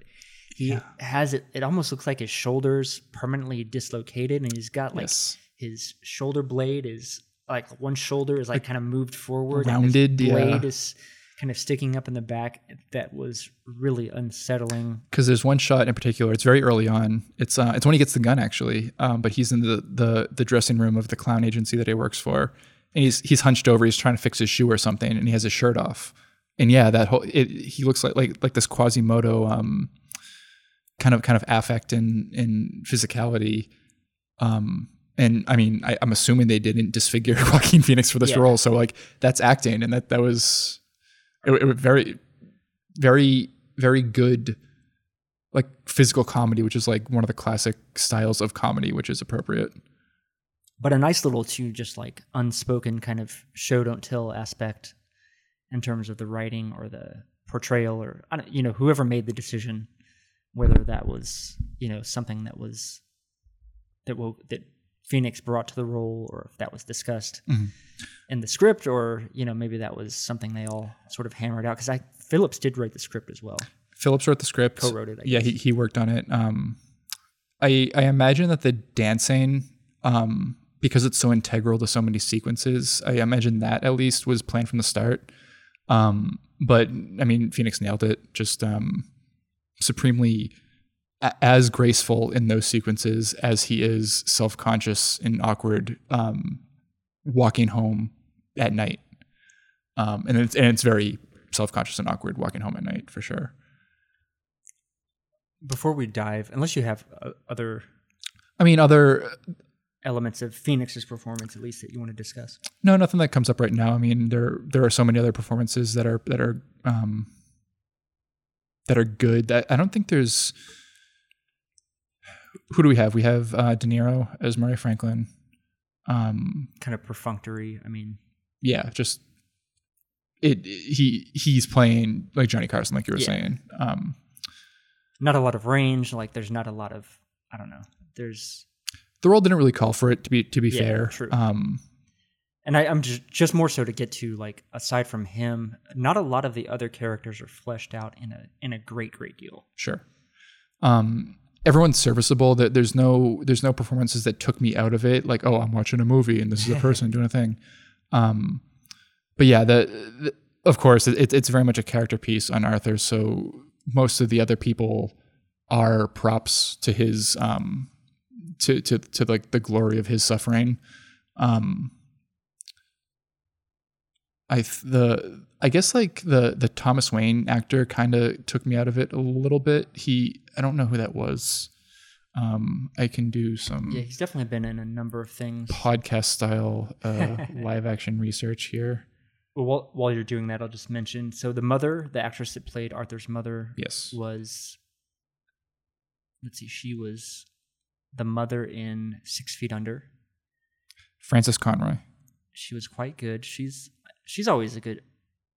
he has it. It almost looks like his shoulders permanently dislocated, and he's got like yes. his shoulder blade is like one shoulder is like, kind of moved forward, and his blade yeah. is kind of sticking up in the back that was really unsettling. because there's one shot in particular. It's very early on. It's uh, it's when he gets the gun actually, um, but he's in the, the the dressing room of the clown agency that he works for, and he's he's hunched over. He's trying to fix his shoe or something, and he has his shirt off. And yeah, that whole it, he looks like like like this Quasimodo um, kind of kind of affect and and physicality. Um, and I mean, I, I'm assuming they didn't disfigure Joaquin Phoenix for this Yeah. role, so like that's acting, and that that was it, it was very very very good like physical comedy which is like one of the classic styles of comedy which is appropriate but a nice little too just like unspoken kind of show don't tell aspect in terms of the writing or the portrayal or I don't, you know whoever made the decision whether that was you know something that was that will that Phoenix brought to the role or if that was discussed Mhm. in the script or you know maybe that was something they all sort of hammered out because I Phillips did write the script as well. Phillips wrote the script. Co-wrote it I yeah guess. he, he worked on it. Um i i imagine that the dancing um because it's so integral to so many sequences i imagine that at least was planned from the start. Um but i mean phoenix nailed it. Just um supremely as graceful in those sequences as he is self-conscious and awkward um walking home at night um and it's and it's very self-conscious and awkward walking home at night for sure before we dive unless you have uh, other I mean, other elements of Phoenix's performance at least that you want to discuss no, nothing that comes up right now. I mean, there there are so many other performances that are that are um, that are good. That I don't think there's. Who do we have? We have uh, De Niro as Murray Franklin. Um, kind of perfunctory. I mean, yeah, just it. He he's playing like Johnny Carson, like you were Yeah. saying. Um, not a lot of range. Like, there's not a lot of. I don't know. There's, the role didn't really call for it to be to be Yeah, fair. true. Um, and I, I'm just just more so to get to like aside from him, not a lot of the other characters are fleshed out in a in a great great deal. Sure. Um, everyone's serviceable. That there's no there's no performances that took me out of it. Like, oh, I'm watching a movie and this is a person doing a thing. Um, but yeah, the, the of course it, it's very much a character piece on Arthur. So most of the other people are props to his um, to to to like the glory of his suffering. Um, I th- the I guess like the the Thomas Wayne actor kind of took me out of it a little bit. He I don't know who that was. Um, I can do some Yeah, he's definitely been in a number of things. podcast style uh, live action research here. Well, while, while you're doing that, I'll just mention. So the mother, the actress that played Arthur's mother, Yes. was. Let's see, she was the mother in Six Feet Under. Frances Conroy. She was quite good. She's she's always a good,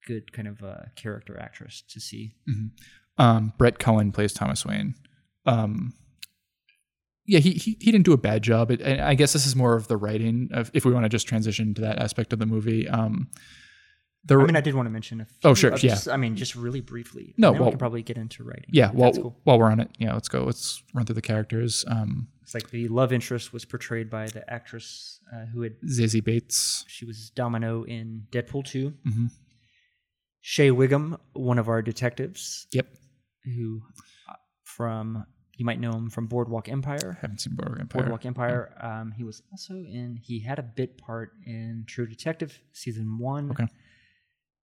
good kind of uh, character actress to see. Um, Brett Cullen plays Thomas Wayne. Um, yeah, he, he he didn't do a bad job. It, I guess this is more of the writing. Of, if we want to just transition to that aspect of the movie, um, the I mean, I did want to mention a few Oh, sure, others, yeah. I mean, just really briefly. No, and well- we could probably get into writing. yeah. if While that's cool. while we're on it, yeah, let's go. Let's run through the characters. Um, It's like the love interest was portrayed by the actress uh, who had Zazie Beetz. she was Domino in Deadpool 2 Mhm. Shea Whigham, one of our detectives, Yep. who uh, from you might know him from Boardwalk Empire. Haven't seen Boardwalk Empire. Boardwalk Empire. Um, he was also in. He had a bit part in True Detective season one. Okay.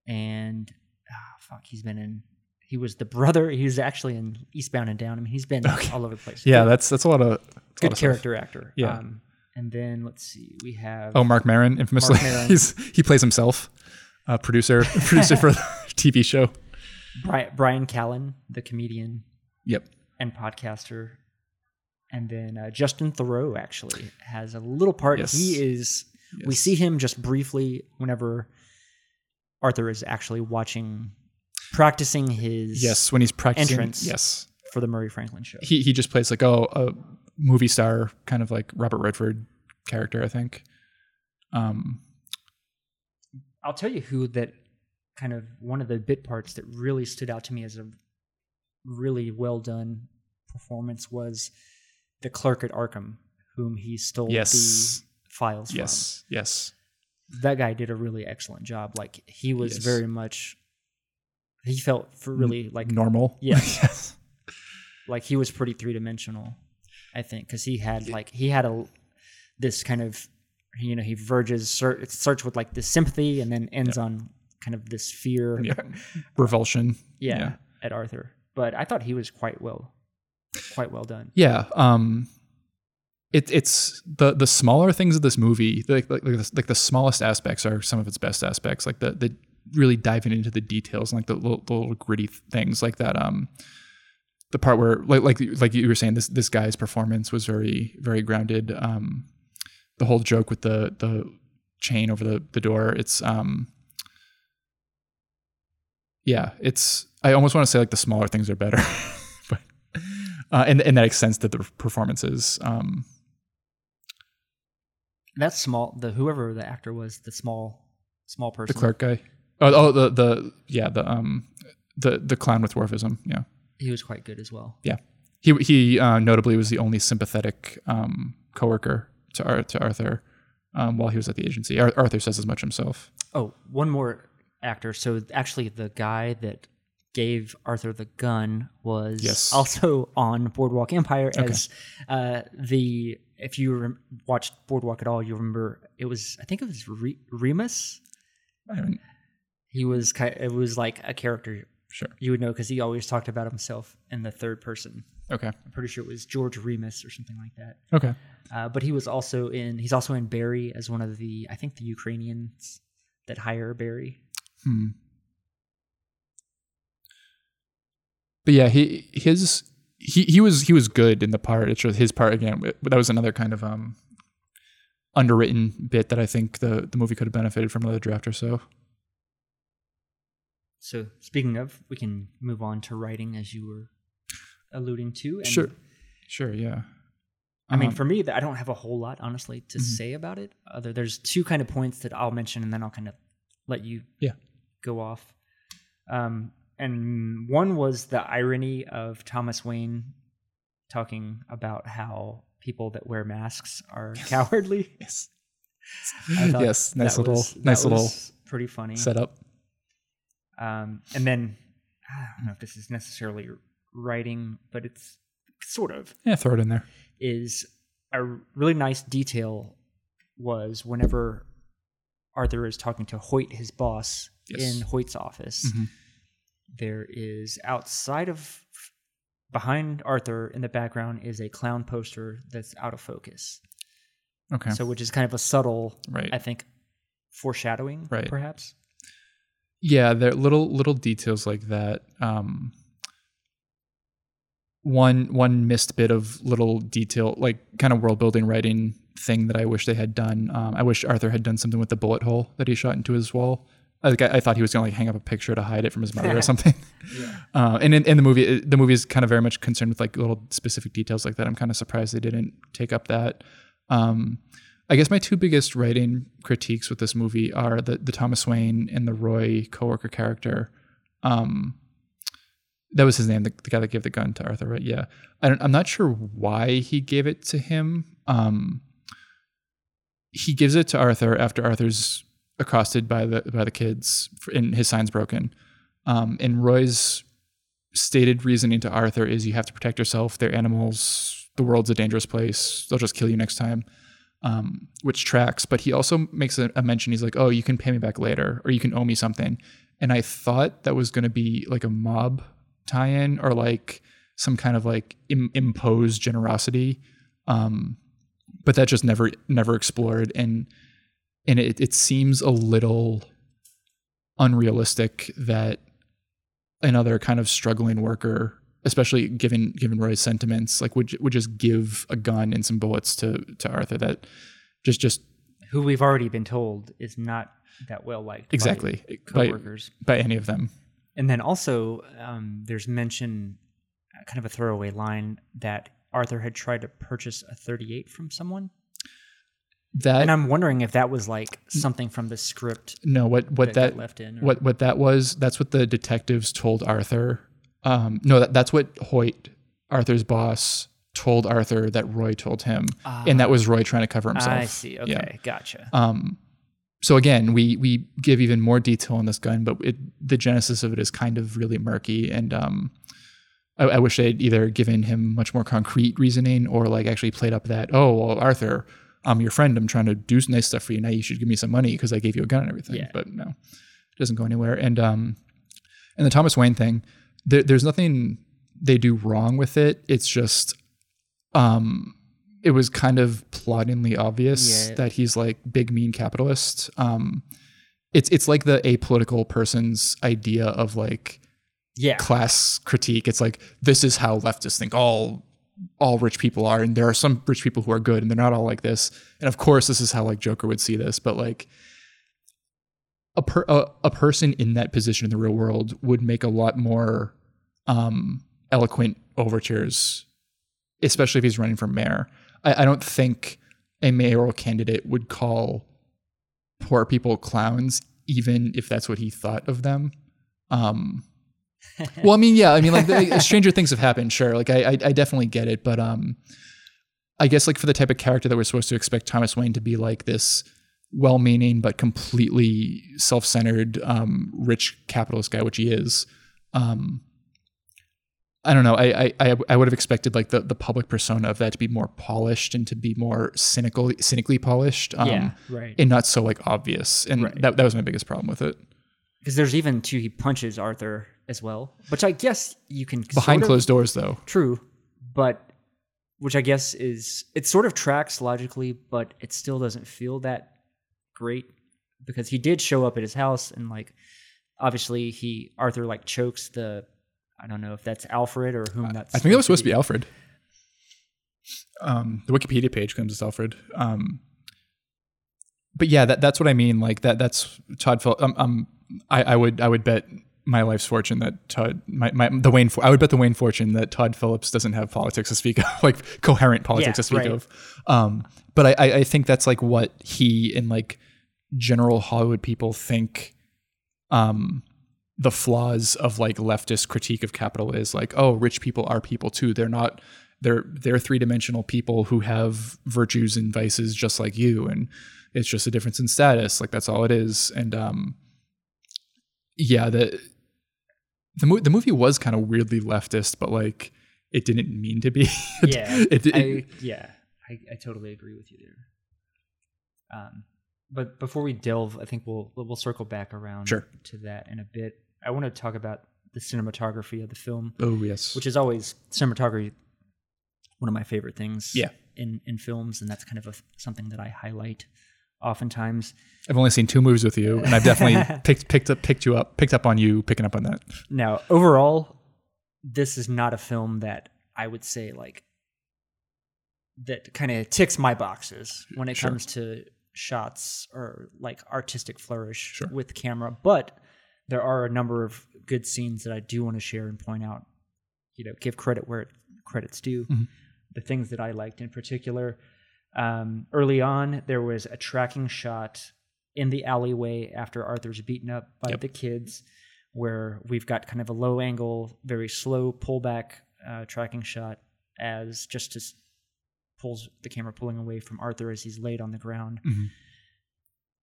And ah, fuck, he's been in. He was the brother. He was actually in Eastbound and Down. I mean, he's been all over the place. Yeah, Good- that's that's a lot of that's a lot good of stuff. character actor. Yeah. Um, and then let's see, we have. Oh, Marc Maron, infamously, Maron. he's he plays himself, uh, producer producer for the TV show. Brian, Brian Callen, the comedian Yep. and podcaster. And then uh, Justin Theroux actually has a little part. Yes. He is, we see him just briefly whenever Arthur is actually watching, practicing his Yes, when he's practicing. Entrance. Yes, for the Murray Franklin show. he he just plays like oh a movie star kind of like Robert Redford character, I think. Um, I'll tell you who that kind of one of the bit parts that really stood out to me as a really well done performance was the clerk at Arkham, whom he stole Yes. the files from. yes, yes, that guy did a really excellent job. Like he was Yes. very much he felt for really like normal. Yeah. yes. like he was pretty three dimensional, I think, because he had like he had a this kind of you know he verges it starts with like this sympathy and then ends on kind of this fear. Yeah. Revulsion. yeah, Yeah. at Arthur. But I thought he was quite well, quite well done. Yeah. Um it, it's the the smaller things of this movie, like like, like, the, like the smallest aspects are some of its best aspects. Like the the really diving into the details and like the little, the little gritty things like that. Um, the part where like like like you were saying, this this guy's performance was very very grounded. Um, the whole joke with the the chain over the the door. It's um, yeah, it's. I almost want to say like the smaller things are better, but uh, and and that extends to the performances. Um, That small, the whoever the actor was, the small, small person. the. Clark guy. Oh, oh, the the yeah, the um, the the clown with dwarfism. Yeah, He was quite good as well. yeah. He he uh, notably was the only sympathetic um, coworker to Ar- to Arthur um, while he was at the agency. Ar- Arthur says as much himself. Oh, one more actor. So actually, the guy that gave Arthur the gun was Yes. also on Boardwalk Empire as uh, the. If you rem- watched Boardwalk at all, you remember it was. I think it was Re- Remus. I mean, He was. It was like a character sure. you would know because he always talked about himself in the third person. Okay. I'm pretty sure it was George Remus or something like that. Okay. Uh, but he was also in. He's also in Barry as one of the. I think the Ukrainians that hire Barry. Hmm. But yeah, he his he he was he was good in the part. It's just his part again. But that was another kind of um underwritten bit that I think the the movie could have benefited from another draft or so. So speaking of, we can move on to writing as you were alluding to. And Sure. Sure. Yeah. I mean, Um, for me, I don't have a whole lot, honestly, to Mhm. say about it. Other there's two kind of points that I'll mention, and then I'll kind of let you Yeah. go off. Um, and one was the irony of Thomas Wayne talking about how people that wear masks are cowardly. yes. Yes. Nice little was- nice little pretty funny. setup. Um, and then I don't know if this is necessarily writing, but it's sort of Yeah. Throw it in there. is a really nice detail was whenever Arthur is talking to Hoyt, his boss, Yes. in Hoyt's office, Mhm. there is outside of behind Arthur in the background is a clown poster that's out of focus. Okay. So which is kind of a subtle, right. I think, foreshadowing, Right. perhaps. yeah there little little details like that um one one missed bit of little detail like kind of world building writing thing that i wish they had done. Um, i wish arthur had done something with the bullet hole that he shot into his wall. Like I, I thought he was gonna like hang up a picture to hide it from his mother or something. Yeah. uh, and in, in the movie the movie is kind of very much concerned with like little specific details like that. I'm kind of surprised they didn't take up that. Um, I guess my two biggest writing critiques with this movie are the the Thomas Wayne and the Roy coworker character. Um, that was his name, the, the guy that gave the gun to Arthur, right? Yeah, I I'm not sure why he gave it to him. Um, he gives it to Arthur after Arthur's accosted by the by the kids and his sign's broken. Um, and Roy's stated reasoning to Arthur is you have to protect yourself. They're animals. The world's a dangerous place. They'll just kill you next time um, which tracks. But he also makes a, a mention. He's like, "Oh, you can pay me back later, or you can owe me something." And I thought that was going to be like a mob tie-in, or like some kind of like Im- imposed generosity. Um, but that just never never explored, and and it, it seems a little unrealistic that another kind of struggling worker especially given given Roy's sentiments, like would would just give a gun and some bullets to to Arthur. That just just Who we've already been told is not that well liked. exactly by, coworkers. by any of them. And then also, um, there's mention, uh, kind of a throwaway line that Arthur had tried to purchase a 38 from someone, That and I'm wondering if that was like something from the script no, what what that, that left in. or- what what that was. That's what the detectives told Arthur. Um, no, that, that's what Hoyt, Arthur's boss, told Arthur that Roy told him, and that was Roy trying to cover himself. Ah, I see. Okay, Yeah. gotcha. Um, so again, we we give even more detail on this gun, but it, the genesis of it is kind of really murky. And um, I, I wish they'd either given him much more concrete reasoning or like actually played up that oh well Arthur, I'm your friend. I'm trying to do nice stuff for you. Now you should give me some money because I gave you a gun and everything. Yeah. But no, it doesn't go anywhere. And um, and the Thomas Wayne thing, there, there's nothing they do wrong with it. It's just um it was kind of ploddingly obvious Yeah. that he's like big mean capitalist. Um it's it's like the apolitical person's idea of like Yeah. class critique. It's like this is how leftists think all all rich people are, and there are some rich people who are good, and they're not all like this. And of course, this is how like Joker would see this, but like a per, a, a person in that position in the real world would make a lot more um, eloquent overtures, especially if he's running for mayor. I, I don't think a mayoral candidate would call poor people clowns, even if that's what he thought of them. Um, well, I mean, yeah, I mean, like the, stranger things have happened, sure. Like I, I, I definitely get it, but um, I guess like for the type of character that we're supposed to expect Thomas Wayne to be, like this well-meaning but completely self-centered, um, rich capitalist guy, which he is. Um, I don't know. I, I I would have expected like the, the public persona of that to be more polished and to be more cynical, cynically polished, um, yeah. Right. and not so like obvious. And Right. that that was my biggest problem with it. Because there's even two he punches Arthur as well, which I guess you can Behind sort of- closed doors, though. True, but which I guess is it sort of tracks logically, but it still doesn't feel that great because he did show up at his house and like obviously he Arthur like chokes the I don't know if that's Alfred or whom that's I think that was supposed to be Alfred. Um, the Wikipedia page comes as Alfred. Um, but yeah, that that's what I mean. Like that. That's Todd. Phil- um, um, I, I would I would bet my life's fortune that Todd, my, my the Wayne. I would bet the Wayne fortune that Todd Phillips doesn't have politics to speak of, like coherent politics Yeah, to speak right. of. Um, but I, I I think that's like what he and like general Hollywood people think. Um, the flaws of like leftist critique of capital is like oh rich people are people too they're not they're they're three-dimensional people who have virtues and vices just like you and it's just a difference in status like that's all it is and um yeah the the, mo- the movie was kind of weirdly leftist but like it didn't mean to be yeah, it, it, I, yeah, I, I totally agree with you there. Um, but before we delve, I think we'll we'll circle back around Sure. to that in a bit. I want to talk about the cinematography of the film, oh yes which is always cinematography, one of my favorite things. Yeah. in in films, and that's kind of a, something that I highlight oftentimes. i've only seen two movies with you and i've definitely picked picked up picked you up picked up on you picking up on that Now, overall, this is not a film that I would say like that kind of ticks my boxes when it Sure. comes to shots or like artistic flourish Sure. with camera. But there are a number of good scenes that I do want to share and point out. You know, give credit where credit's due. Mhm. The things that I liked in particular. Um, early on, there was a tracking shot in the alleyway after Arthur's beaten up by Yep. the kids, where we've got kind of a low angle, very slow pullback uh, tracking shot as just to s- pulls the camera pulling away from Arthur as he's laid on the ground. Mhm.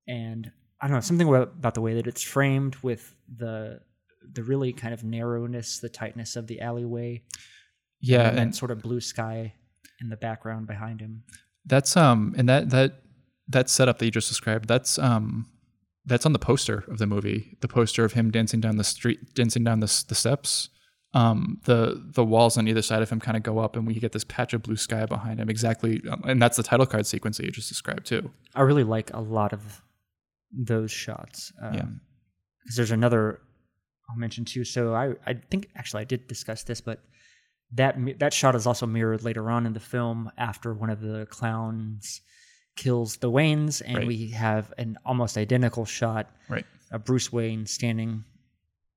And I don't know something about the way that it's framed with the the really kind of narrowness, the tightness of the alleyway, yeah and, and sort of blue sky in the background behind him. That's um and that that that setup that you just described, that's um that's on the poster of the movie. The poster of him dancing down the street dancing down the the steps. Um the the walls on either side of him kind of go up and we get this patch of blue sky behind him exactly um, and that's the title card sequence that you just described too. I really like a lot of those shots. Um, Yeah. Because there's another I'll mention too. So I I think actually I did discuss this, but that that shot is also mirrored later on in the film after one of the clowns kills the Waynes, and Right. we have an almost identical shot Right. of Bruce Wayne standing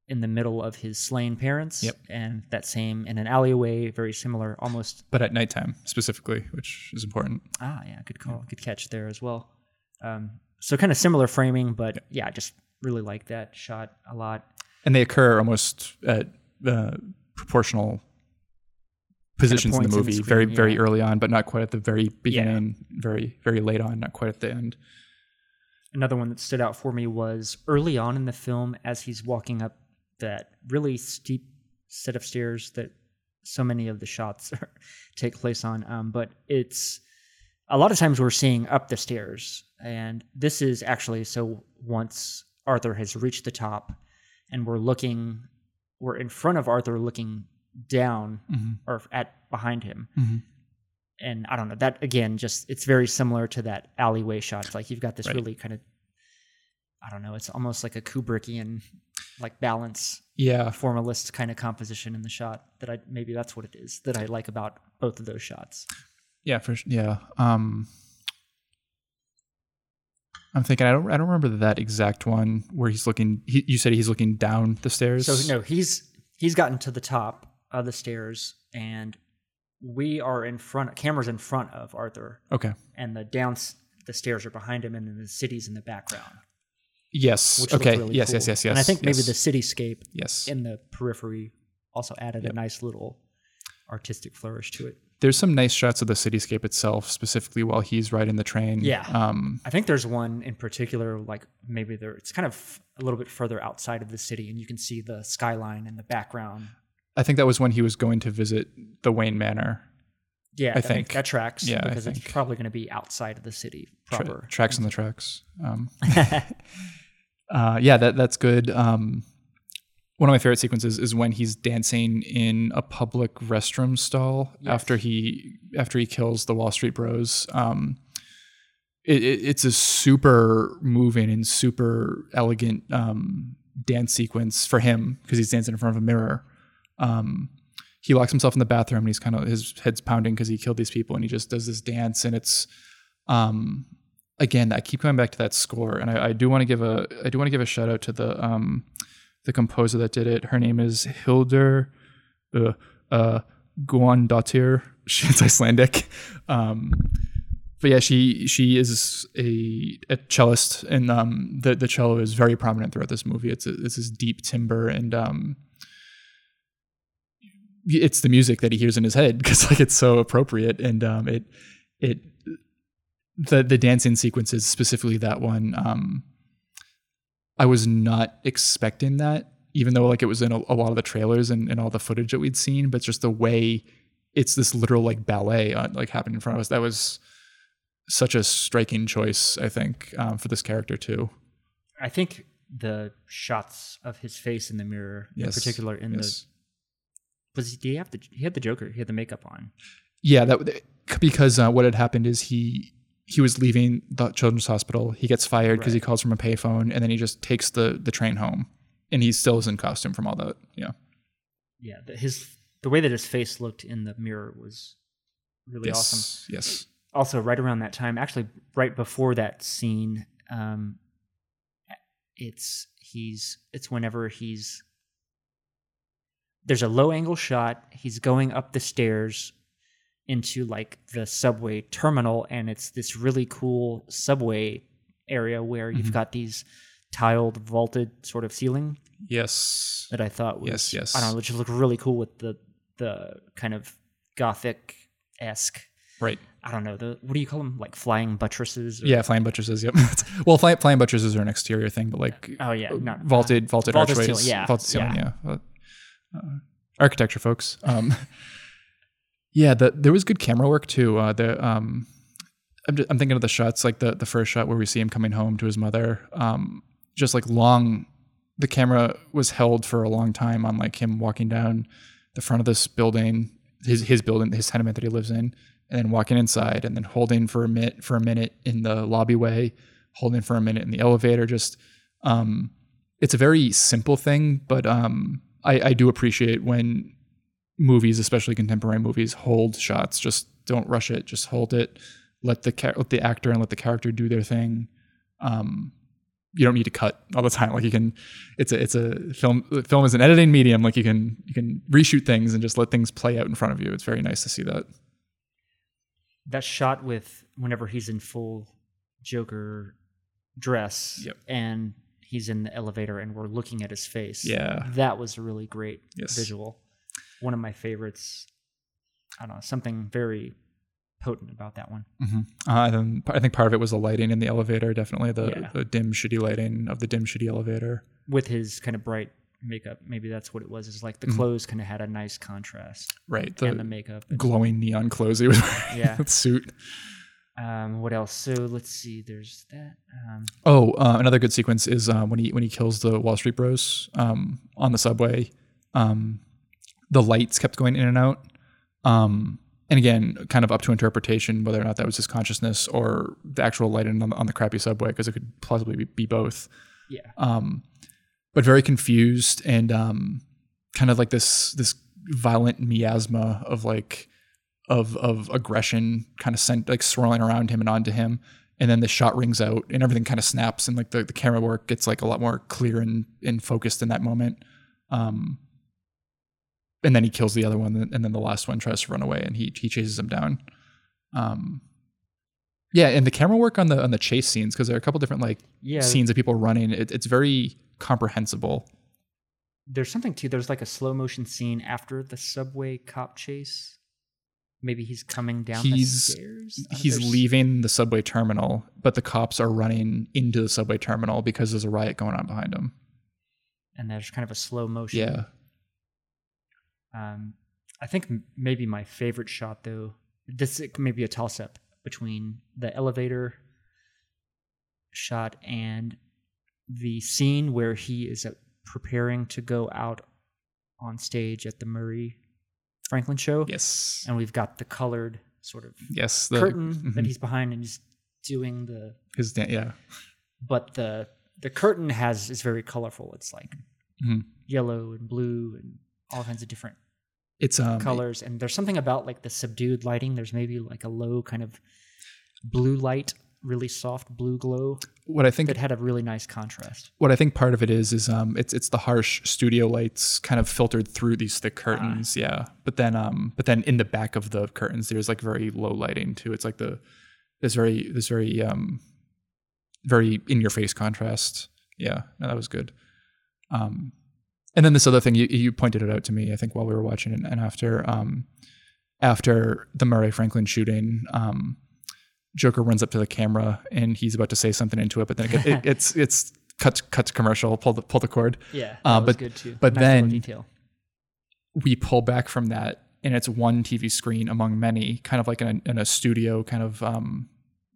in the middle of his slain parents, Yep. and that same in an alleyway, very similar, almost But at nighttime specifically, which is important. Ah, yeah, good call, good catch there as well. Um, so kind of similar framing, but yeah, I just really like that shot a lot. And they occur almost at uh, proportional positions in the points in the movie, screen, very very yeah. early on, but not quite at the very beginning, very very late on, not quite at the end. another one that stood out for me was early on in the film as he's walking up that really steep set of stairs that so many of the shots take place on. Um, but it's a lot of times we're seeing up the stairs, and this is actually so once Arthur has reached the top, and we're looking, we're in front of Arthur looking down Mhm. or at behind him. Mhm. And I don't know that again, just it's very similar to that alleyway shot. It's like you've got this Right. really kind of, I don't know, it's almost like a Kubrickian like balance Yeah. formalist kind of composition in the shot that I maybe that's what it is that I like about both of those shots. Yeah, for yeah. Um, I'm thinking I don't I don't remember that exact one where he's looking. He, you said he's looking down the stairs. So no, he's he's gotten to the top of the stairs and we are in front cameras in front of Arthur Okay. and the down the stairs are behind him and then the city's in the background. Yes. Okay. really yes, cool. yes. Yes. Yes. And I think maybe the cityscape Yes. in the periphery also added Yep. a nice little artistic flourish to it. There's some nice shots of the cityscape itself, specifically while he's riding the train. Yeah. Um. I think there's one in particular, like maybe there, it's kind of a little bit further outside of the city, and you can see the skyline in the background. I think that was when he was going to visit the Wayne Manor. Yeah, I that, think. that tracks. Yeah, because it's probably going to be outside of the city Tra- proper. tracks on the tracks. Um. uh, yeah, that that's good. Um, one of my favorite sequences is when he's dancing in a public restroom stall after he after he kills the Wall Street Bros. Um, it, it, it's a super moving and super elegant um, dance sequence for him because he's dancing in front of a mirror. Um, he locks himself in the bathroom and he's kind of his head's pounding because he killed these people and he just does this dance and it's um again i keep coming back to that score and i, I do want to give a i do want to give a shout out to the um the composer that did it. Her name is hildur uh, uh she's icelandic. Um but yeah she she is a, a cellist and um the the cello is very prominent throughout this movie. It's a, it's this deep timber, and um it's the music that he hears in his head because like it's so appropriate and um it it the the dancing sequences specifically that one. Um i was not expecting that even though like it was in a, a lot of the trailers and, and all the footage that we'd seen but just the way it's this literal like ballet uh, like happening in front of us that was such a striking choice i think um, for this character too I think the shots of his face in the mirror, in particular, in yes. the was he, did he have the he had the Joker, he had the makeup on. Yeah, that because uh, what had happened is he he was leaving the children's hospital. He gets fired because he calls from a payphone, and then he just takes the the train home, and he still is in costume from all that. Yeah, Yeah, the, his the way that his face looked in the mirror was really yes, awesome. yes, also right around that time actually right before that scene um it's he's it's whenever he's there's a low angle shot he's going up the stairs into like the subway terminal and it's this really cool subway area where you've Mhm. got these tiled vaulted sort of ceiling yes, that I thought was Yes, yes. I don't know, which looked really cool with the the kind of gothic esque right. I don't know the what do you call them like flying buttresses? Yeah, flying buttresses. Yep. well, fly, flying buttresses are an exterior thing, but like Oh yeah. Not, vaulted vaulted, vaulted archways, ceiling, yeah, vaulted ceiling. Yeah. Uh, uh, architecture, folks. Um, yeah, the, there was good camera work too. Uh, the um, I'm, just, I'm thinking of the shots, like the the first shot where we see him coming home to his mother. Um, just like long, the camera was held for a long time on like him walking down the front of this building, his his building, his tenement that he lives in, and then walking inside, and then holding for a minute for a minute in the lobby way, holding for a minute in the elevator. Just um, it's a very simple thing, but um, I, I do appreciate when movies, especially contemporary movies, hold shots. Just don't rush it. Just hold it. Let the char- let the actor and let the character do their thing. Um, you don't need to cut all the time. Like you can, it's a it's a film. Film is an editing medium. Like you can you can reshoot things and just let things play out in front of you. It's very nice to see that. that shot with whenever he's in full Joker dress Yep. and he's in the elevator and we're looking at his face. Yeah. That was a really great Yes. visual. One of my favorites. I don't know, something very potent about that one. Uh, and then I think part of it was the lighting in the elevator. Definitely the, Yeah. the dim, shitty lighting of the dim, shitty elevator. With his kind of bright makeup, maybe that's what it was. Is like the clothes kind of had a nice contrast, Right. The, and the makeup. glowing neon clothes he was wearing. Yeah. with suit. Um, what else? So let's see. There's that. Um, Oh, uh, another good sequence is um, when he when he kills the Wall Street Bros um, on the subway. Um, the lights kept going in and out, um, and again, kind of up to interpretation whether or not that was his consciousness or the actual lighting on the, on the crappy subway because it could plausibly be, be both. yeah. Um, but very confused and um, kind of like this this violent miasma of like of of aggression kind of sent like swirling around him and onto him and then the shot rings out and everything kind of snaps and like the, the camera work gets like a lot more clear and, and focused in that moment um and then he kills the other one and then the last one tries to run away and he he chases him down um yeah and the camera work on the on the chase scenes because there are a couple different like Yeah. scenes of people running it, it's very comprehensible There's something too. There's like a slow motion scene after the subway cop chase. Maybe he's coming down He's- the stairs. He's there's- leaving the subway terminal but the cops are running into the subway terminal because there's a riot going on behind him and there's kind of a slow motion. yeah Um, I think m- maybe my favorite shot though. This may be a toss up between the elevator shot and the scene where he is uh, preparing to go out on stage at the Murray Franklin show. yes And we've got the colored sort of yes the curtain that mhm. he's behind and he's doing the his dan- yeah but the the curtain has is very colorful. It's like Mhm. yellow and blue and all kinds of different it's um colors. And there's something about like the subdued lighting. There's maybe like a low kind of blue light, really soft blue glow what i think it had a really nice contrast. what I think part of it is is um it's it's the harsh studio lights kind of filtered through these thick curtains, yeah. But then um but then in the back of the curtains there's like very low lighting too. It's like the this very this very um very in your face contrast. Yeah, no, that was good. Um and then this other thing you you pointed it out to me I think while we were watching it and after um after the Murray Franklin shooting um Joker runs up to the camera and he's about to say something into it, but then it, it, it's it's cut cut to commercial, pull the pull the cord. Yeah, Uh, but- good too. but then- detail. We pull back from that, and it's one TV screen among many, kind of like in a, in a studio kind of um,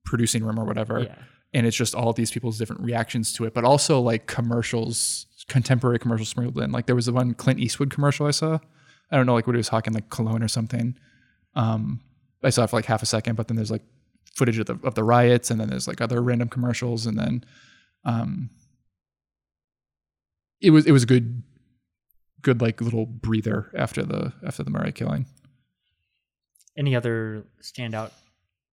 producing room or whatever. Yeah. And it's just all these people's different reactions to it, but also like commercials, contemporary commercials sprinkled in. Like there was the one Clint Eastwood commercial I saw. I don't know, like what he was hawking, like cologne or something. Um, I saw it for like half a second, but then there's like footage of the of the riots, and then there's like other random commercials, and then um, it was it was a good good like little breather after the after the Murray killing. Any other standout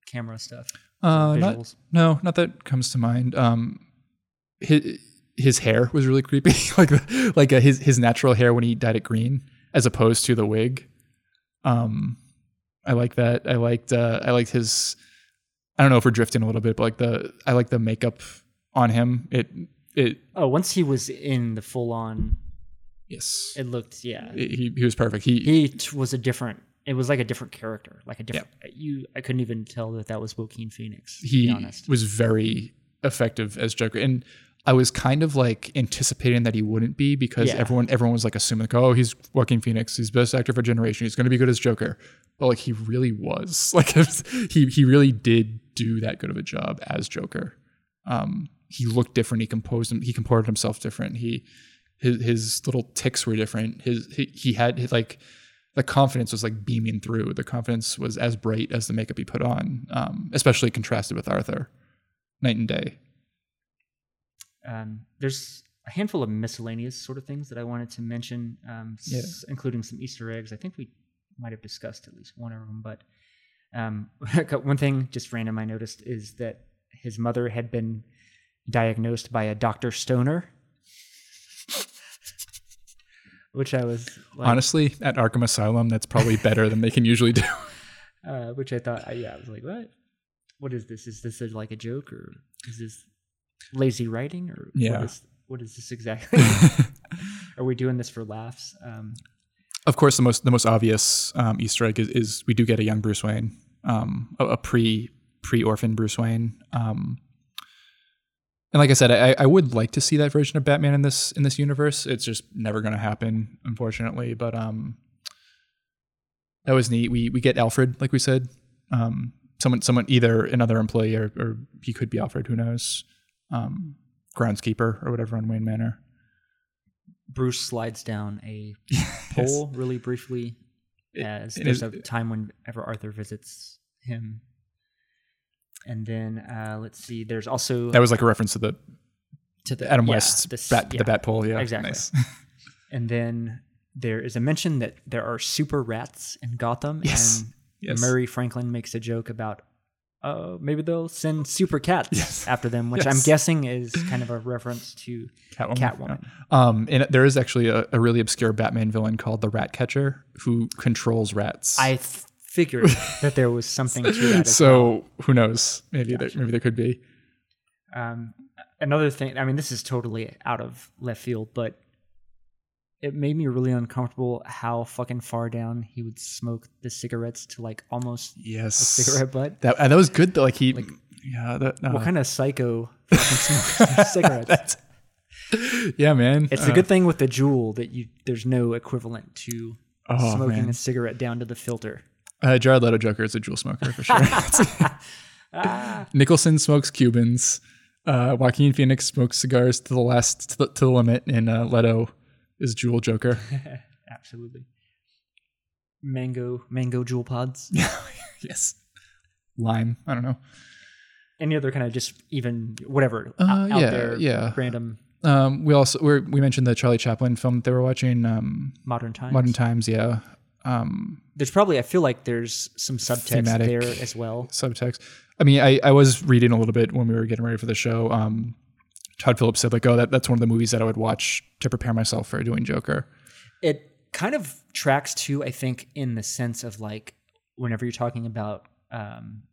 camera stuff? Uh, not, no, not that comes to mind. Um, his his hair was really creepy, like like uh, his his natural hair when he dyed it green, as opposed to the wig. Um, I like that. I liked uh, I liked his. I don't know if we're drifting a little bit, but like the I like the makeup on him. It it Oh, once he was in the full on, yes, it looked yeah. he he was perfect. He, He t- was a different. It was like a different character, like a different. Yeah. You, I couldn't even tell that that was Joaquin Phoenix. To he be honest, was very effective as Joker, and I was kind of like anticipating that he wouldn't be because Yeah. everyone everyone was like assuming like, oh, he's Joaquin Phoenix, he's best actor for generation, he's going to be good as Joker, but like he really was like he he really did do that good of a job as Joker. Um, he looked different. He composed him. He comported himself different. He his his little ticks were different. His he, he had his, like the confidence was like beaming through. The confidence was as bright as the makeup he put on, um, especially contrasted with Arthur, night and day. Um, there's a handful of miscellaneous sort of things that I wanted to mention, um, s- including some Easter eggs. I think we might have discussed at least one of them, but um, one thing just random I noticed is that his mother had been diagnosed by a Doctor Stoner, which I was like, Honestly, at Arkham Asylum, that's probably better than they can usually do. uh, which I thought, yeah, I was like, what? What is this? Is this a, like a joke or is this lazy writing or Yeah. What is, what is this exactly? Are we doing this for laughs? Um, of course, the most the most obvious um, Easter egg is, is we do get a young Bruce Wayne. um, a, a pre pre orphan Bruce Wayne. Um, and like I said, I, I would like to see that version of Batman in this in this universe. It's just never going to happen, unfortunately. But um, that was neat. We we get Alfred, like we said. Um, someone someone either another employee or, or he could be Alfred. Who knows? Um, groundskeeper or whatever on Wayne Manor. Bruce slides down a Yes. pole really briefly as it there's is- a time whenever Arthur visits him. And then uh, let's see, there's also That was like a reference to the to the Adam yeah, West's this- bat, yeah, the bat pole. Yeah, exactly. Nice. And then there is a mention that there are super rats in Gotham. Yes. And Yes. Murray Franklin makes a joke about, uh, maybe they'll send super cats Yes. after them, which I'm guessing is kind of a reference to Catwoman. Catwoman. Um, and there is actually a, a really obscure Batman villain called the Rat Catcher who controls rats. I th- figured that there was something to that. So well. who knows? Maybe there, maybe there could be. Um, another thing, I mean, this is totally out of left field, but it made me really uncomfortable how fucking far down he would smoke the cigarettes to like almost Yes. a cigarette butt. That and that was good though. Like he, like, yeah. That, uh, What kind of psycho fucking smokes cigarettes? yeah, man. It's Uh, a good thing with the Juul that you there's no equivalent to Oh, smoking man. a cigarette down to the filter. Uh, Jared Leto Joker is a Juul smoker for sure. Ah. Nicholson smokes Cubans. Uh, Joaquin Phoenix smokes cigars to the last to the, to the limit, and uh, Leto is Juul Joker. Absolutely. Mango, mango Juul pods. yes, lime. I don't know. Any other kind of just even whatever Uh, out, out yeah, there, yeah. random Um, we also we mentioned the Charlie Chaplin film that they were watching. Um, modern times. Modern Times. Yeah. Um, There's probably I feel like there's some subtext there as well. subtext. I mean, I, I was reading a little bit when we were getting ready for the show. Um, Todd Phillips said like, oh, that, that's one of the movies that I would watch to prepare myself for doing Joker. It kind of tracks too, I think, in the sense of like whenever you're talking about um,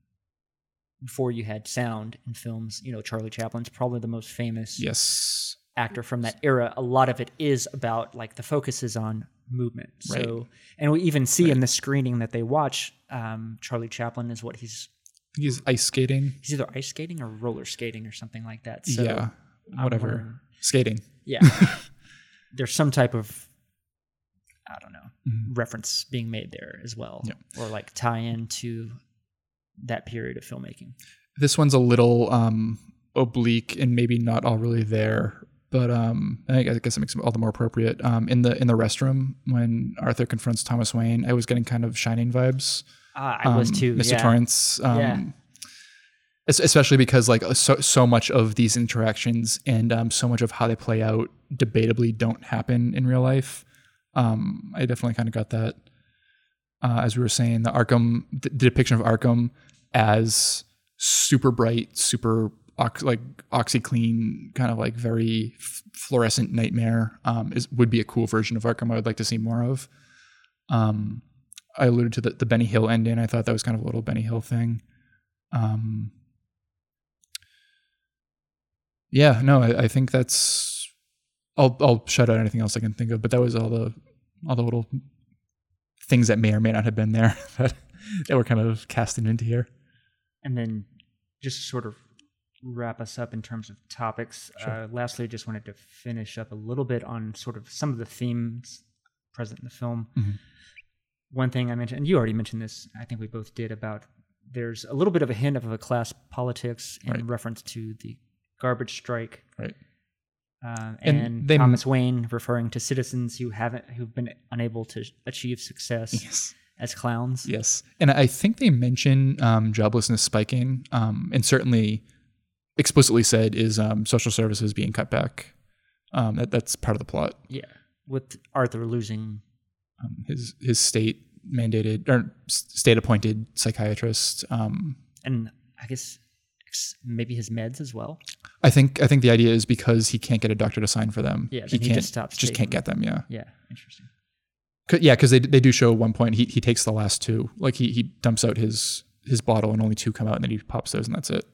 before you had sound in films, you know, Charlie Chaplin's probably the most famous Yes. actor from that era. A lot of it is about like the focus is on movement. Right. So, and we even see in the screening that they watch, um, Charlie Chaplin is what he's. He's ice skating. he's either ice skating or roller skating or something like that. So, yeah. Whatever. wondering- Skating. yeah, there's some type of I don't know Mhm. reference being made there as well, Yep. or like tie into that period of filmmaking. This one's a little um, oblique and maybe not all really there, but um, I guess it makes it all the more appropriate. Um, in the in the restroom when Arthur confronts Thomas Wayne, I was getting kind of Shining vibes. Ah, I was um, too. Mr. yeah. Torrance. Um, Yeah. Es- Especially because like so so much of these interactions and um, so much of how they play out debatably don't happen in real life. Um, I definitely kind of got that. Uh, as we were saying, the Arkham, the, the depiction of Arkham as super bright, super ox, like OxiClean, kind of like very f- fluorescent nightmare, um, is would be a cool version of Arkham. I would like to see more of. Um, I alluded to the, the Benny Hill ending. I thought that was kind of a little Benny Hill thing. Um, yeah, no, I, I think that's. I'll I'll shut out anything else I can think of, but that was all the all the little things that may or may not have been there that, that were kind of casting into here. And then just to sort of wrap us up in terms of topics, uh, lastly, I just wanted to finish up a little bit on sort of some of the themes present in the film. Mhm. One thing I mentioned, and you already mentioned this, I think we both did, about there's a little bit of a hint of a class politics in Right. reference to the garbage strike. Right. Um, And and they- Thomas Wayne referring to citizens who haven't who've been unable to achieve success Yes. as clowns. Yes, and I think they mention um, joblessness spiking, um, and certainly explicitly said is um, social services being cut back. Um, that that's part of the plot. Yeah, with Arthur losing Um, his his state mandated or state appointed psychiatrist. Um, and I guess maybe his meds as well. I think I think the idea is because he can't get a doctor to sign for them. Yeah, he he can't just stops just can't get them. Yeah, Yeah, interesting. yeah, because they they do show one point he he takes the last two. Like he he dumps out his his bottle and only two come out, and then he pops those, and that's it.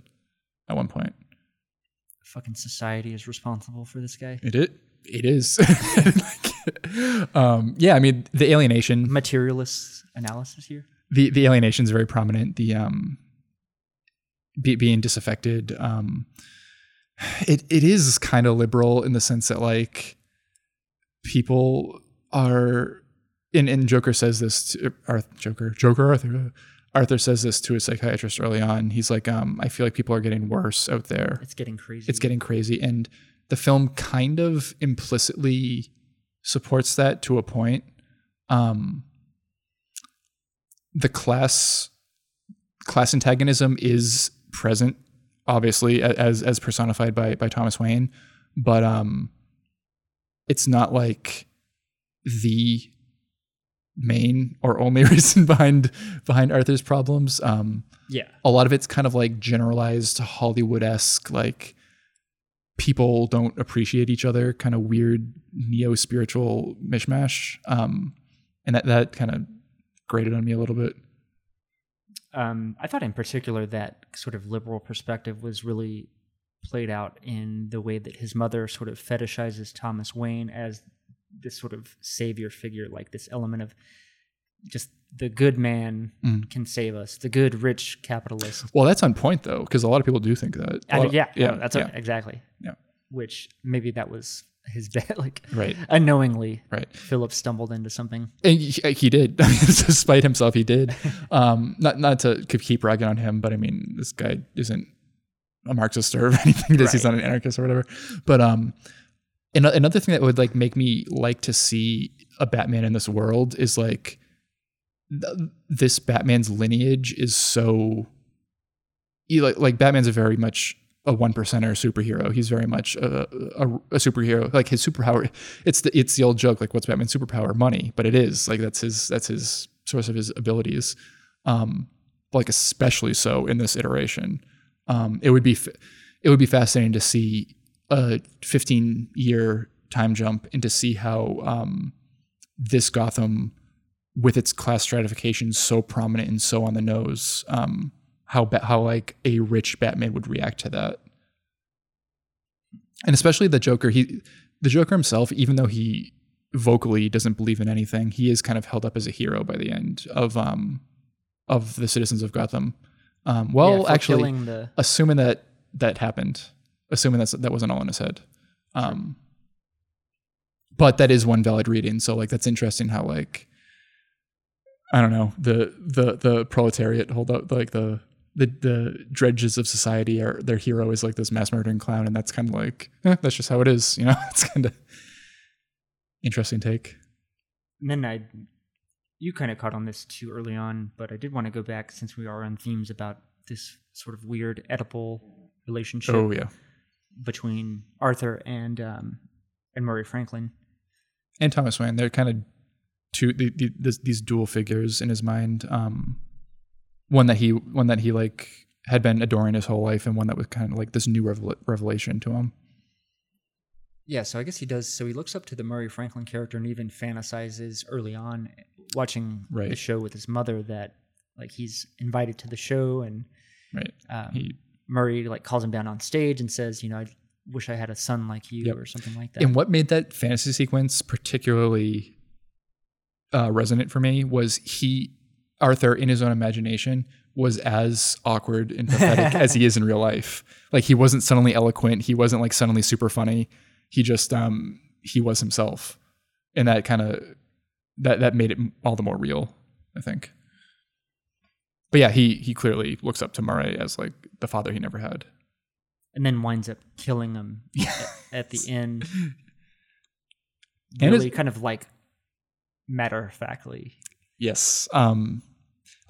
At one point. Fucking society is responsible for this guy. It it it is. Like, um, yeah, I mean the alienation. Materialist analysis here. the the alienation is very prominent. The um, be, being disaffected. Um, it it is kind of liberal in the sense that like people are. And, and Joker says this to Arthur, Joker, Joker Arthur. Arthur says this to a psychiatrist early on. He's like, um, I feel like people are getting worse out there. It's getting crazy. It's getting crazy. And the film kind of implicitly supports that to a point. Um, the class class antagonism is present, obviously, as as personified by by Thomas Wayne, but um, it's not like the main or only reason behind behind Arthur's problems. Um, yeah. a lot of it's kind of like generalized Hollywood esque, like people don't appreciate each other, kind of weird neo spiritual mishmash. Um, and that that kind of grated on me a little bit. Um, I thought in particular that sort of liberal perspective was really played out in the way that his mother sort of fetishizes Thomas Wayne as this sort of savior figure, like this element of just the good man Mm. can save us, the good rich capitalist. Well, that's on point though, because a lot of people do think that. A I lot- mean, yeah, yeah, yeah, that's yeah, what- exactly. Yeah. Which maybe that was his bad, like right, unknowingly, right. Philip stumbled into something. And he, he did, despite himself, he did. Um, not not to keep ragging on him, but I mean, this guy isn't a Marxist or anything. This he's not an anarchist or whatever. But um, an- another thing that would like make me like to see a Batman in this world is like th- this Batman's lineage is so. Like, like Batman's a very much a one percenter superhero. He's very much a, a, a superhero. Like his superpower, it's the it's the old joke. Like, what's Batman's superpower? Money, but it is like that's his that's his source of his abilities. Um, like especially so in this iteration. Um, it would be it would be fascinating to see a 15 year time jump and to see how um, this Gotham, with its class stratification so prominent and so on the nose, um, how ba- how like a rich Batman would react to that, and especially the Joker. He the Joker himself, even though he vocally doesn't believe in anything, he is kind of held up as a hero by the end of um of the citizens of Gotham. Um, well, Yeah, actually, the assuming that that happened, assuming that that wasn't all in his head. Um, but that is one valid reading. So like that's interesting how like I don't know the the the proletariat hold up like the the the dredges of society are their hero is like this mass murdering clown, and that's kind of like eh, that's just how it is. You know, it's kind of interesting take. And then I, you kind of caught on this too early on, but I did want to go back since we are on themes about this sort of weird Oedipal relationship Oh yeah, between Arthur and um, and Murray Franklin. and Thomas Wayne. They're kind of two the, the, this, these dual figures in his mind. Um, one that he one that he like had been adoring his whole life, and one that was kind of like this new revel- revelation to him. Yeah, so I guess he does. So he looks up to the Murray Franklin character and even fantasizes early on, watching the show with his mother, that like he's invited to the show, and Right. um, He Murray like calls him down on stage and says, you know, I wish I had a son like you, Yep. or something like that. and what made that fantasy sequence particularly uh, resonant for me was he Arthur in his own imagination was as awkward and pathetic as he is in real life. Like he wasn't suddenly eloquent. He wasn't like suddenly super funny. He just um he was himself, and that kind of that that made it all the more real. I think. But yeah, he he clearly looks up to Murray as like the father he never had. and then winds up killing him at, at the end. And Really, it's- kind of like matter of factly. Yes. Um,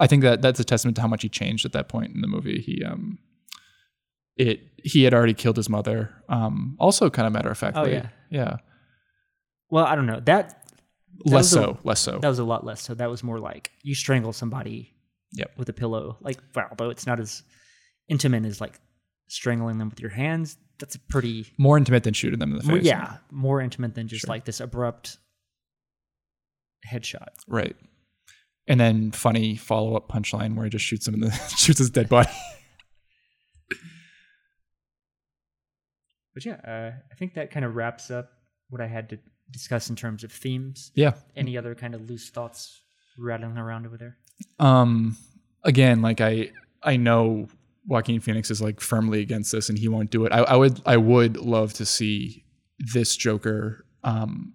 I think that that's a testament to how much he changed at that point in the movie. He um, it he had already killed his mother. Um, also kind of matter of factly. Oh, yeah. Yeah. Well, I don't know that. that Less was a- so. less so. That was a lot less. So that was more like you strangle somebody Yep. with a pillow. Like, well, although it's not as intimate as like strangling them with your hands. That's a pretty More intimate than shooting them in the face. more, yeah, more intimate than just Sure. like this abrupt headshot. Right. And then funny follow up punchline where he just shoots him in the shoots his dead body. But yeah, uh, I think that kind of wraps up what I had to discuss in terms of themes. yeah. Any other kind of loose thoughts rattling around over there? Um, again, like I I know Joaquin Phoenix is like firmly against this, and he won't do it. I, I would I would love to see this Joker um,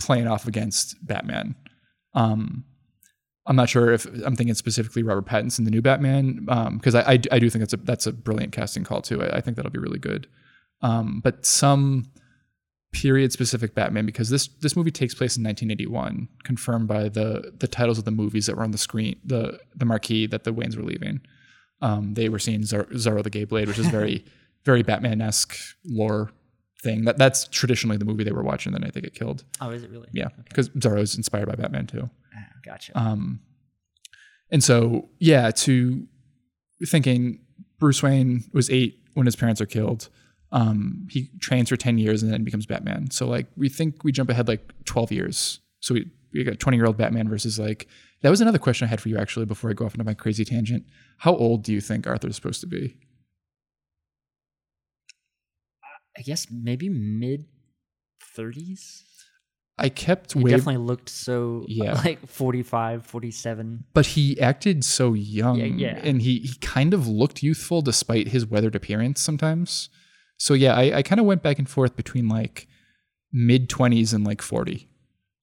playing off against Batman. Um, I'm not sure if I'm thinking specifically Robert Pattinson, the new Batman, because I, I I do think that's a that's a brilliant casting call too. I, I think that'll be really good. Um, but some period specific Batman because this this movie takes place in 1981, confirmed by the the titles of the movies that were on the screen, the the marquee that the Waynes were leaving. Um, they were seeing Zar- Zorro the Gay Blade, which is very very Batman esque lore thing. That that's traditionally the movie they were watching the night they get killed. Oh, is it really? Yeah, because Zorro is inspired by Batman too. Gotcha. Um, and so, yeah, to thinking Bruce Wayne was eight when his parents are killed. Um, he trains for 10 years and then becomes Batman. So, like, we think we jump ahead like 12 years. So, we, we got 20 year old Batman versus like, that was another question I had for you actually before I go off into my crazy tangent. How old do you think Arthur's supposed to be? I guess maybe mid 30s. I kept He definitely looked so Yeah. like 45, 47. but he acted so young Yeah, yeah. and he, he kind of looked youthful despite his weathered appearance sometimes. So yeah, I, I kind of went back and forth between like mid twenties and like 40.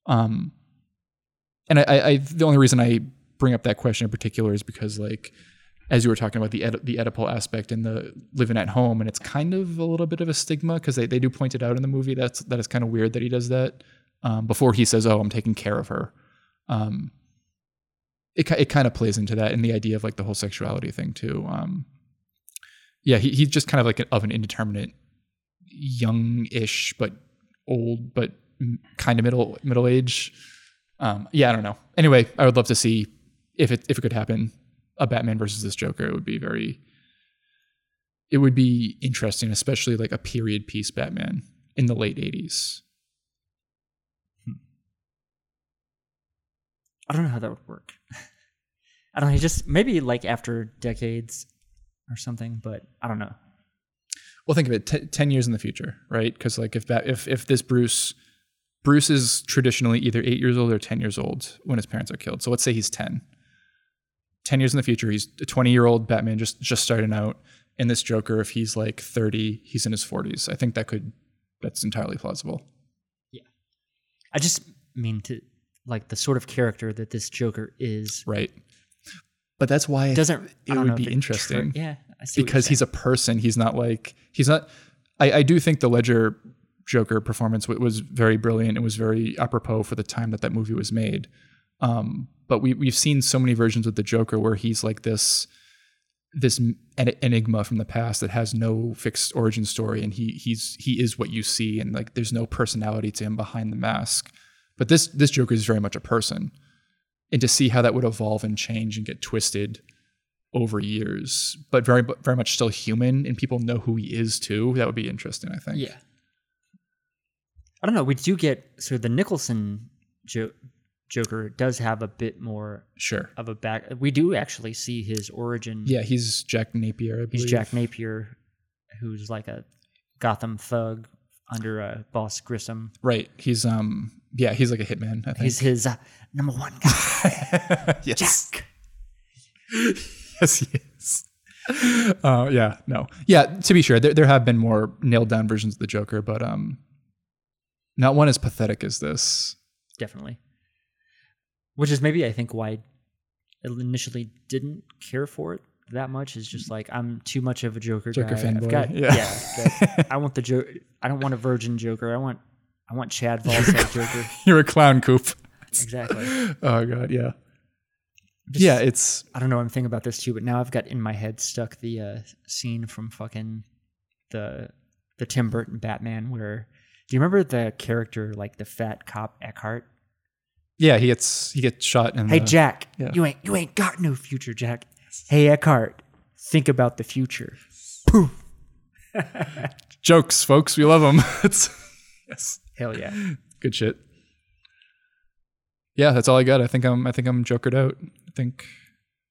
Um, and I, I, the only reason I bring up that question in particular is because like, as you were talking about the Oedi- the Oedipal aspect and the living at home, and it's kind of a little bit of a stigma because they, they do point it out in the movie. That's that is kind of weird that he does that um, before he says, "Oh, I'm taking care of her." Um, it it kind of plays into that and the idea of like the whole sexuality thing too. Um, yeah, he, he's just kind of like of an indeterminate, young-ish but old, but kind of middle middle age. Um, yeah, I don't know. Anyway, I would love to see if it if it could happen, a Batman versus this Joker. It would be very. It would be interesting, especially like a period piece Batman in the late '80s. I don't know how that would work. I don't know. He just maybe like after decades or something, but I don't know. Well, think of it: t- ten years in the future, right? Because like if that if if this Bruce, Bruce is traditionally either eight years old or ten years old when his parents are killed. So let's say he's ten. Ten years in the future, he's a twenty-year-old Batman just just starting out. And this Joker, if he's like thirty, he's in his forties. I think that could that's entirely plausible. Yeah, I just mean to like the sort of character that this Joker is Right. But that's why doesn't. it would be interesting. Tra- yeah, I see because he's a person. He's not like he's not. I, I do think the Ledger Joker performance wa- was very brilliant. It was very apropos for the time that that movie was made. Um, but we we've seen so many versions of the Joker where he's like this this enigma from the past that has no fixed origin story, and he he's he is what you see, and like there's no personality to him behind the mask. But this this Joker is very much a person, and to see how that would evolve and change and get twisted over years, but very very much still human, and people know who he is too. That would be interesting. I think. Yeah. I don't know. We do get so the Nicholson jo- Joker does have a bit more Sure. of a back. We do actually see his origin. Yeah, he's Jack Napier. He's. Jack Napier, who's like a Gotham thug under uh, Boss Grissom. Right. He's um. Yeah, he's like a hitman. I think. He's his uh, number one guy, yes. Jack. yes, he is. Uh, yeah, no, yeah. To be sure, there there have been more nailed down versions of the Joker, but um, not one as pathetic as this. Definitely. Which is maybe I think why I initially didn't care for it that much. Is just like I'm too much of a Joker, Joker guy. fanboy, I've got, yeah. yeah. Got- I want the Joker. I don't want a virgin Joker. I want I want Chad Volsek Joker. You're a clown, Coop. Exactly. Oh god, yeah, Just- yeah. It's I don't know. I'm thinking about this too, but now I've got in my head stuck the uh, scene from fucking the the Tim Burton Batman where. Do you remember the character like the fat cop Eckhardt? yeah. He gets he gets shot in. Hey the, Jack, yeah. you ain't you ain't got no future, Jack. Hey Eckhardt, think about the future. Poof. jokes, folks. We love them. it's yes, Hell yeah. good shit. Yeah, that's all I got. I think I'm I think I'm jokered out. I think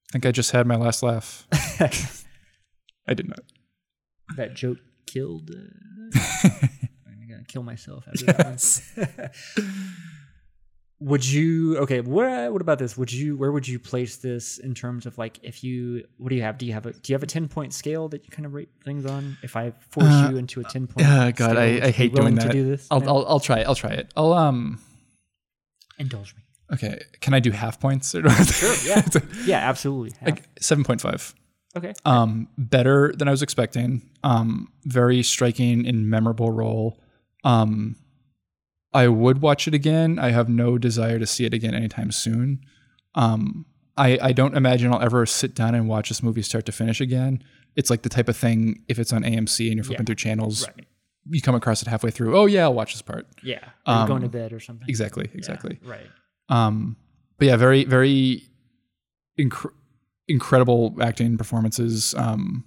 I think I just had my last laugh. I did not. that joke killed. Uh, I'm gonna kill myself after that one. would you okay? What what about this? Would you where would you place this in terms of like if you what do you have? Do you have a do you have a ten point scale that you kind of rate things on? If I force Uh, you into a ten point, Yeah, God, scale, I, I hate doing that. To do this, I'll. I'll I'll try it. I'll try it. I'll um. indulge me. Okay, can I do half points? Or sure. Yeah, yeah, absolutely. Like seven point five. okay, Um, better than I was expecting. Um, very striking and memorable role. Um, I would watch it again. I have no desire to see it again anytime soon. Um, I, I don't imagine I'll ever sit down and watch this movie start to finish again. It's like the type of thing if it's on AMC and you're flipping Yeah. through channels, right. you come across it halfway through. Oh yeah, I'll watch this part. Yeah, you're going to Um, bed or something. Exactly, Yeah, exactly. right. Um, but yeah, very, very inc- incredible acting performances. Um,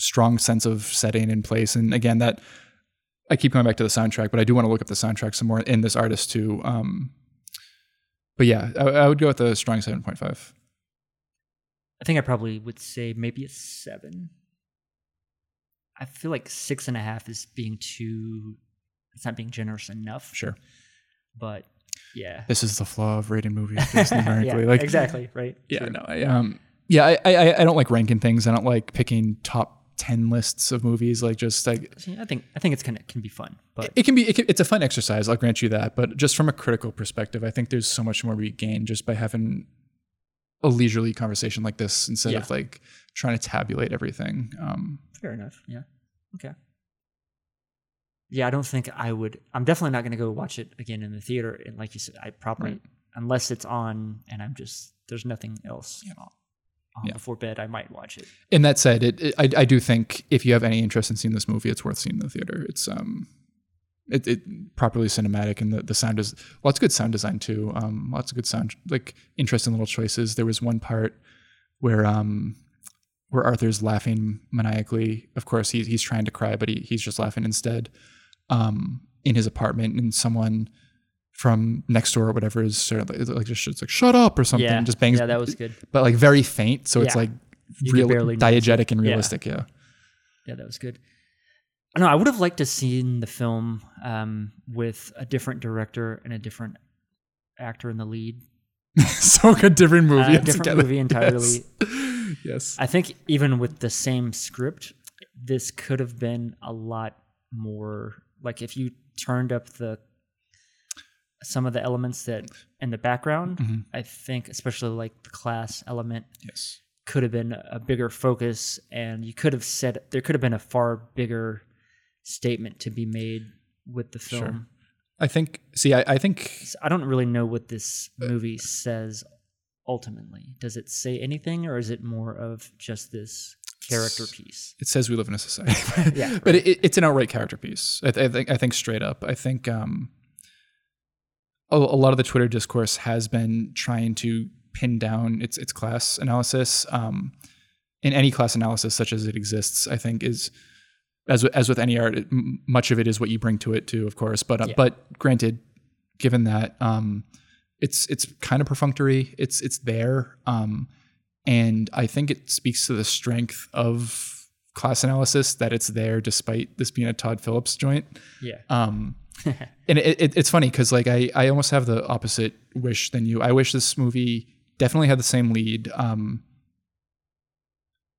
strong sense of setting in place, and again, that I keep coming back to the soundtrack, but I do want to look up the soundtrack some more in this artist too. Um, but yeah, I, I would go with a strong seven point five. I think I probably would say maybe a seven. I feel like six and a half is being too. It's not being generous enough. Sure, but yeah, this is the flaw of rating movies based numerically. yeah, like exactly right. Yeah, True. no, I um, yeah, I, I I don't like ranking things. I don't like picking top ten lists of movies. Like just like See, I think I think it's kind of can be fun, but it can be it can, it's a fun exercise i'll grant you that but just from a critical perspective i think there's so much more we gain just by having a leisurely conversation like this instead Yeah. of like trying to tabulate everything um fair enough. Yeah. Okay. Yeah, I don't think I would. I'm definitely not going to go watch it again in the theater. And like you said, I probably Right. unless it's on and I'm just there's nothing else on Yeah. before bed, I might watch it. and that said it, it I, I do think if you have any interest in seeing this movie it's worth seeing in the theater it's um it, it properly cinematic and the, the sound is lots of good sound design too um lots of good sound like interesting little choices there was one part where um where Arthur's laughing maniacally. Of course, he's he's trying to cry, but he he's just laughing instead. Um, in his apartment, and someone from next door or whatever is sort of like, like just it's like shut up or something, yeah, just bangs. Yeah, that was good. but like very faint, so it's like You real barely diegetic and realistic. Yeah. Yeah, that was good. I know I would have liked to seen the film um, with a different director and a different actor in the lead. so good, different movie. Uh, different altogether. movie entirely. Yes. yes. I think even with the same script, this could have been a lot more like if you turned up the some of the elements that in the background. Mhm. I think especially like the class element Yes. could have been a bigger focus, and you could have said there could have been a far bigger statement to be made with the film. Sure. I think. See, I, I think I don't really know what this movie says ultimately. Does it say anything, or is it more of just this character piece? it says we live in a society. Yeah, but it, it's an outright character piece. I, th- I think. I think straight up. I think um, a, lot of the Twitter discourse has been trying to pin down its its class analysis. Um, in any class analysis such as it exists, I think is as with- as with any art, it, m- much of it is what you bring to it too, of course. But uh, Yeah. but granted, given that um, it's it's kind of perfunctory, it's it's there, um, and I think it speaks to the strength of class analysis that it's there despite this being a Todd Phillips joint. Yeah. Um, and it, it, it's funny because like I, I almost have the opposite wish than you. I wish this movie definitely had the same lead. Um,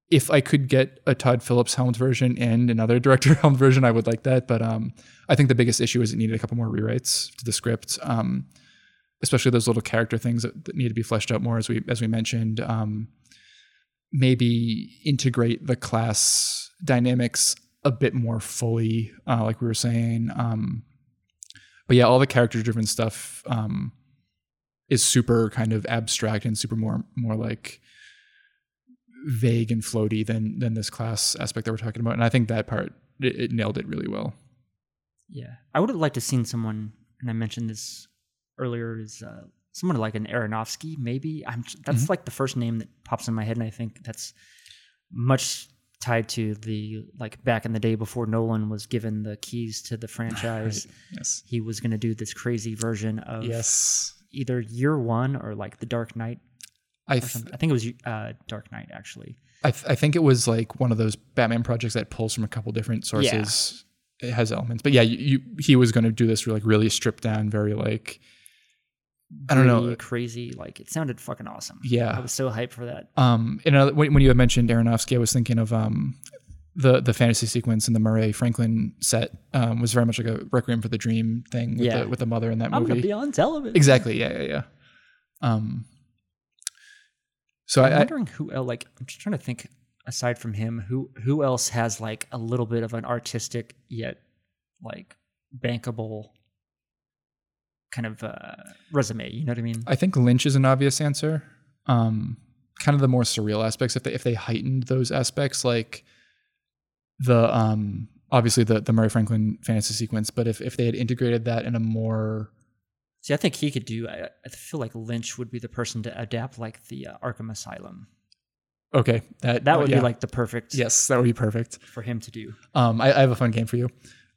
if I could get a Todd Phillips helmed version and another director helmed version, I would like that. But um, I think the biggest issue is it needed a couple more rewrites to the script, um, especially those little character things that, that need to be fleshed out more, as we as we mentioned. Um, maybe integrate the class dynamics a bit more fully, uh, like we were saying. Um, but yeah, all the character driven stuff um, is super kind of abstract and super more more like vague and floaty than than this class aspect that we're talking about. And I think that part it, it nailed it really well. Yeah, I would have liked to seen someone, and I mentioned this earlier, is uh, someone like an Aronofsky. Maybe I'm. That's Mm-hmm. like the first name that pops in my head, and I think that's much tied to the like back in the day before Nolan was given the keys to the franchise. Yes. He was going to do this crazy version of Yes. either Year One or like The Dark Knight. I th- I think it was uh, Dark Knight actually. I, th- I think it was like one of those Batman projects that pulls from a couple different sources. It has elements, but yeah, you, you he was going to do this like really stripped down, very like I don't know. crazy. Like it sounded fucking awesome. Yeah. I was so hyped for that. Um, and another, when, when you had mentioned Aronofsky, I was thinking of um, the the fantasy sequence in the Murray Franklin set um, was very much like a Requiem for the Dream thing with, Yeah. the, with the mother in that movie. I'm gonna be on television. exactly. Yeah, yeah, yeah. Um, so I'm I, I wondering who else. Like I'm just trying to think. Aside from him, who who else has like a little bit of an artistic yet like bankable kind of uh, resume? You know what I mean? I think Lynch is an obvious answer. Um, kind of the more surreal aspects if they if they heightened those aspects, like the um obviously the the Murray Franklin fantasy sequence, but if if they had integrated that in a more See, I think he could do. I, I feel like Lynch would be the person to adapt like the uh, Arkham Asylum. okay that That would yeah. be like the perfect yes that would be perfect. for him to do. Um, I, I have a fun game for you.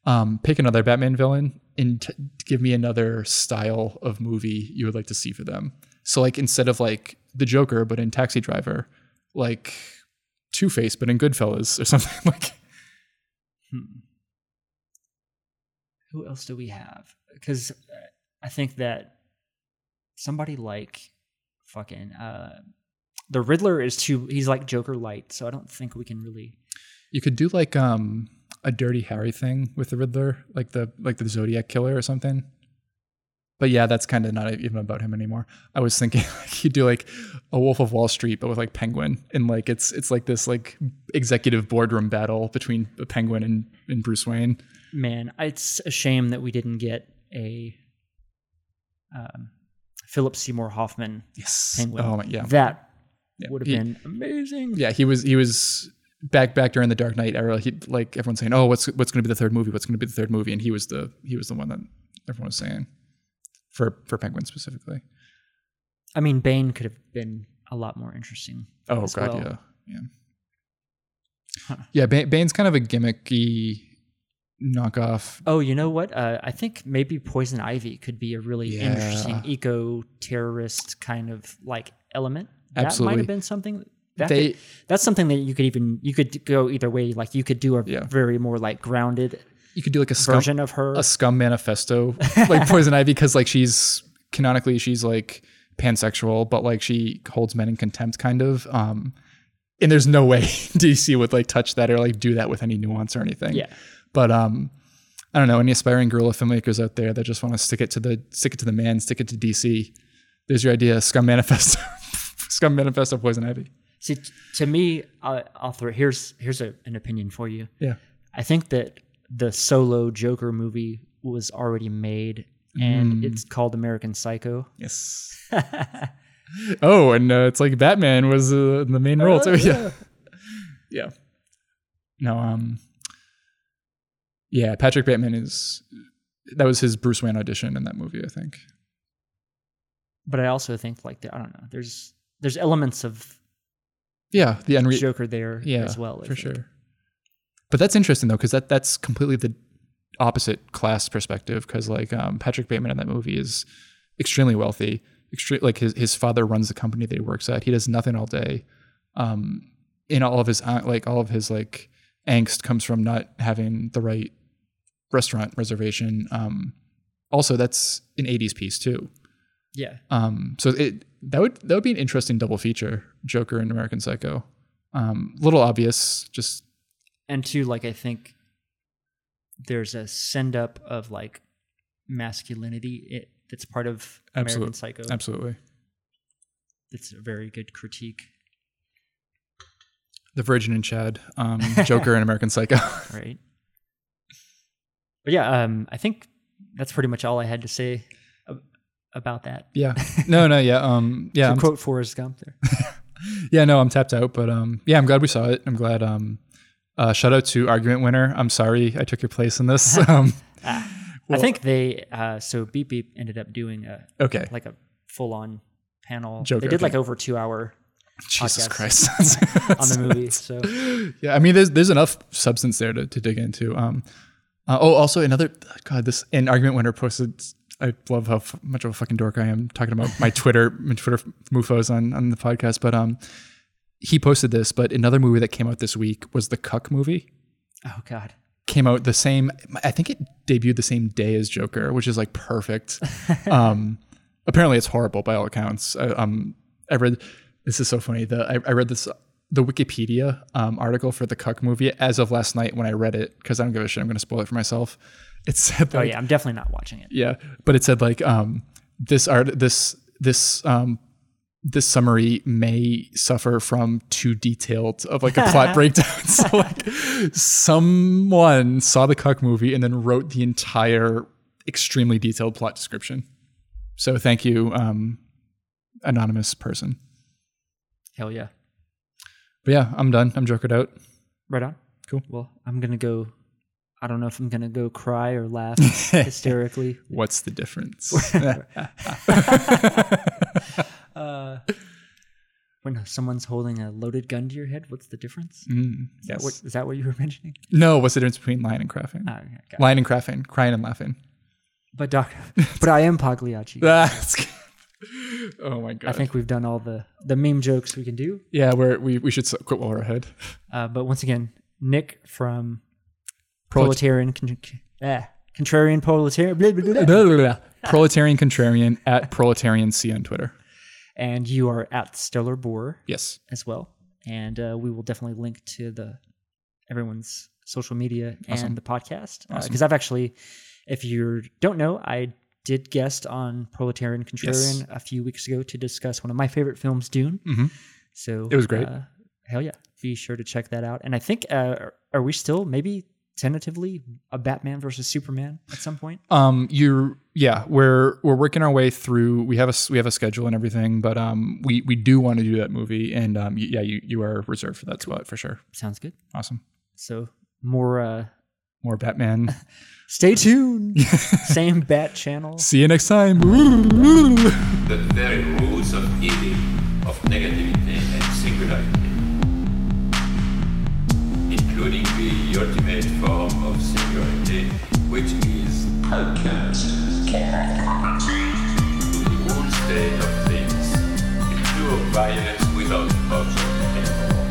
Um, pick another Batman villain and t- give me another style of movie you would like to see for them. So, like, instead of like the Joker, but in Taxi Driver, like Two Face, but in Goodfellas or something like. Hmm. Who else do we have? Because uh, I think that somebody like fucking uh, the Riddler is too. He's like Joker light, so I don't think we can really. You could do like um a Dirty Harry thing with the Riddler, like the like the Zodiac killer or something. But yeah, that's kind of not even about him anymore. I was thinking like you do like a Wolf of Wall Street, but with like Penguin, and like it's it's like this like executive boardroom battle between the Penguin and, and Bruce Wayne. Man, it's a shame that we didn't get a um, Philip Seymour Hoffman Yes. Penguin. Oh yeah. that Yeah. would have He- been amazing. Yeah, he was he was back back during the Dark Knight era. He like everyone's saying, "Oh, what's what's going to be the third movie? What's going to be the third movie?" And he was the he was the one that everyone was saying for for Penguin specifically. I mean, Bane could have been a lot more interesting. Oh god, well. yeah, yeah, Huh. yeah. Bane, Bane's kind of a gimmicky knockoff. Oh, you know what? Uh, I think maybe Poison Ivy could be a really Yeah. interesting eco terrorist kind of like element. That might have been something. That They could- that's something that you could even you could go either way. Like you could do a Yeah. very more like grounded you could do like a scum, version of her. a scum manifesto like Poison Ivy because like she's canonically she's like pansexual, but like she holds men in contempt, kind of. Um, and there's no way DC would like touch that or like do that with any nuance or anything. yeah, But um, I don't know any aspiring guerrilla filmmakers out there that just want to stick it to the stick it to the man, stick it to DC. There's your idea, scum manifesto, scum manifesto, Poison Ivy. See, t- to me, I, I'll throw here's here's a, an opinion for you. Yeah. I think that the solo Joker movie was already made, and Mm. it's called American Psycho. Yes. oh, and uh, it's like Batman was uh, in the main role too. Yeah. yeah. No, um, yeah, Patrick Bateman is that was his Bruce Wayne audition in that movie, I think. but I also think like I don't know. There's there's elements of Yeah, the unre- Joker there yeah, as well. I for think. sure. But that's interesting though, because that that's completely the opposite class perspective. Because like um, Patrick Bateman in that movie is extremely wealthy. Extre- like his his father runs the company that he works at. He does nothing all day. Um, in all of his uh, like all of his like angst comes from not having the right restaurant reservation. Um, also, that's an '80s piece too. Yeah, Um, so it that would that would be an interesting double feature: Joker and American Psycho. Um, little obvious, just and two, like I think there's a send up of like masculinity it, that's part of American Psycho. absolutely That's a very good critique, the Virgin and Chad, um, Joker and American Psycho. right? But yeah, um, I think that's pretty much all I had to say about that. yeah, no, no, yeah, um, yeah, to I'm- quote Forrest Gump there. yeah, no, I'm tapped out, but um, yeah, I'm glad we saw it. I'm glad. Um, uh, shout out to argument winner. I'm sorry I took your place in this. Um, I Well- think they uh, so Beep Beep ended up doing a okay, like a full on panel. Joker, they did okay. like over two hour Jesus Christ, on the movie. So yeah, I mean, there's there's enough substance there to, to dig into. Um, uh, oh, also another God, this an argument winner posted. I love how f- much of a fucking dork I am talking about my Twitter, my Twitter mufos on on the podcast. But um, he posted this. But another movie that came out this week was the Cuck movie. oh god, Came out the same. I think it debuted the same day as Joker, which is like perfect. um, apparently it's horrible by all accounts. I, um, I read this is so funny. The I, I read this the Wikipedia um, article for the Cuck movie as of last night when I read it because I don't give a shit. I'm going to spoil it for myself. It said, like, Oh yeah, I'm definitely not watching it. yeah, but it said like um, this art this this um, this summary may suffer from too detailed of like a plot breakdown. So like someone saw the Cuck movie and then wrote the entire extremely detailed plot description. So thank you, um, anonymous person. Hell yeah. But yeah, I'm done. I'm jokered out. Right on. Cool. Well, I'm gonna go. I don't know if I'm gonna go cry or laugh hysterically. What's the difference? Uh, when someone's holding a loaded gun to your head, what's the difference? Mm, Is, that what, is that what you were mentioning? no, what's the difference between lying and crafting? Oh, okay, got it. Lying and crafting, crying and laughing. But doc, but I am Pagliacci. That's. Oh my god. I think we've done all the the meme jokes we can do. yeah, we're, we we should quit while we're ahead. Uh, but once again, Nick from Prolet- Proletarian con- ah, Contrarian Proletarian, blah, blah, blah. Proletarian contrarian at proletarian c on Twitter. and you are at Stellar Boar Yes. as well. And uh, we will definitely link to the everyone's social media and the podcast because I've actually, if you don't know, I did guest on Proletarian Contrarian Yes. a few weeks ago to discuss one of my favorite films, Dune. Mhm. So It was great. Uh, hell yeah! Be sure to check that out. And I think uh, are we still maybe tentatively a Batman versus Superman at some point? Um, you yeah, we're we're working our way through. We have a s- we have a schedule and everything, but um, we we do want to do that movie, and um, yeah, you you are reserved for that spot for sure. Sounds good. Awesome. So more. uh More Batman. Stay tuned. Same Bat channel. See you next time. the very rules of evil, of negativity and singularity, which is outcast. To the whole state of things, the pure violence without object anymore.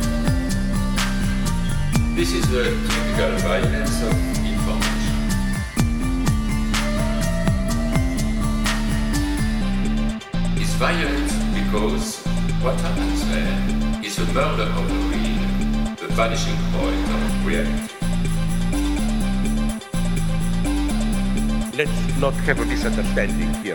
This is the typical violence of information. is violent because what happens there is a murder of the real, the vanishing point of reality. Let's not have a misunderstanding here.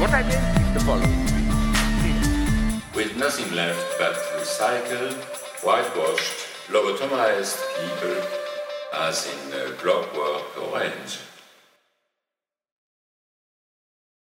What I meant is the following. With nothing left but recycled, whitewashed, lobotomized people, as in uh, Clockwork Orange.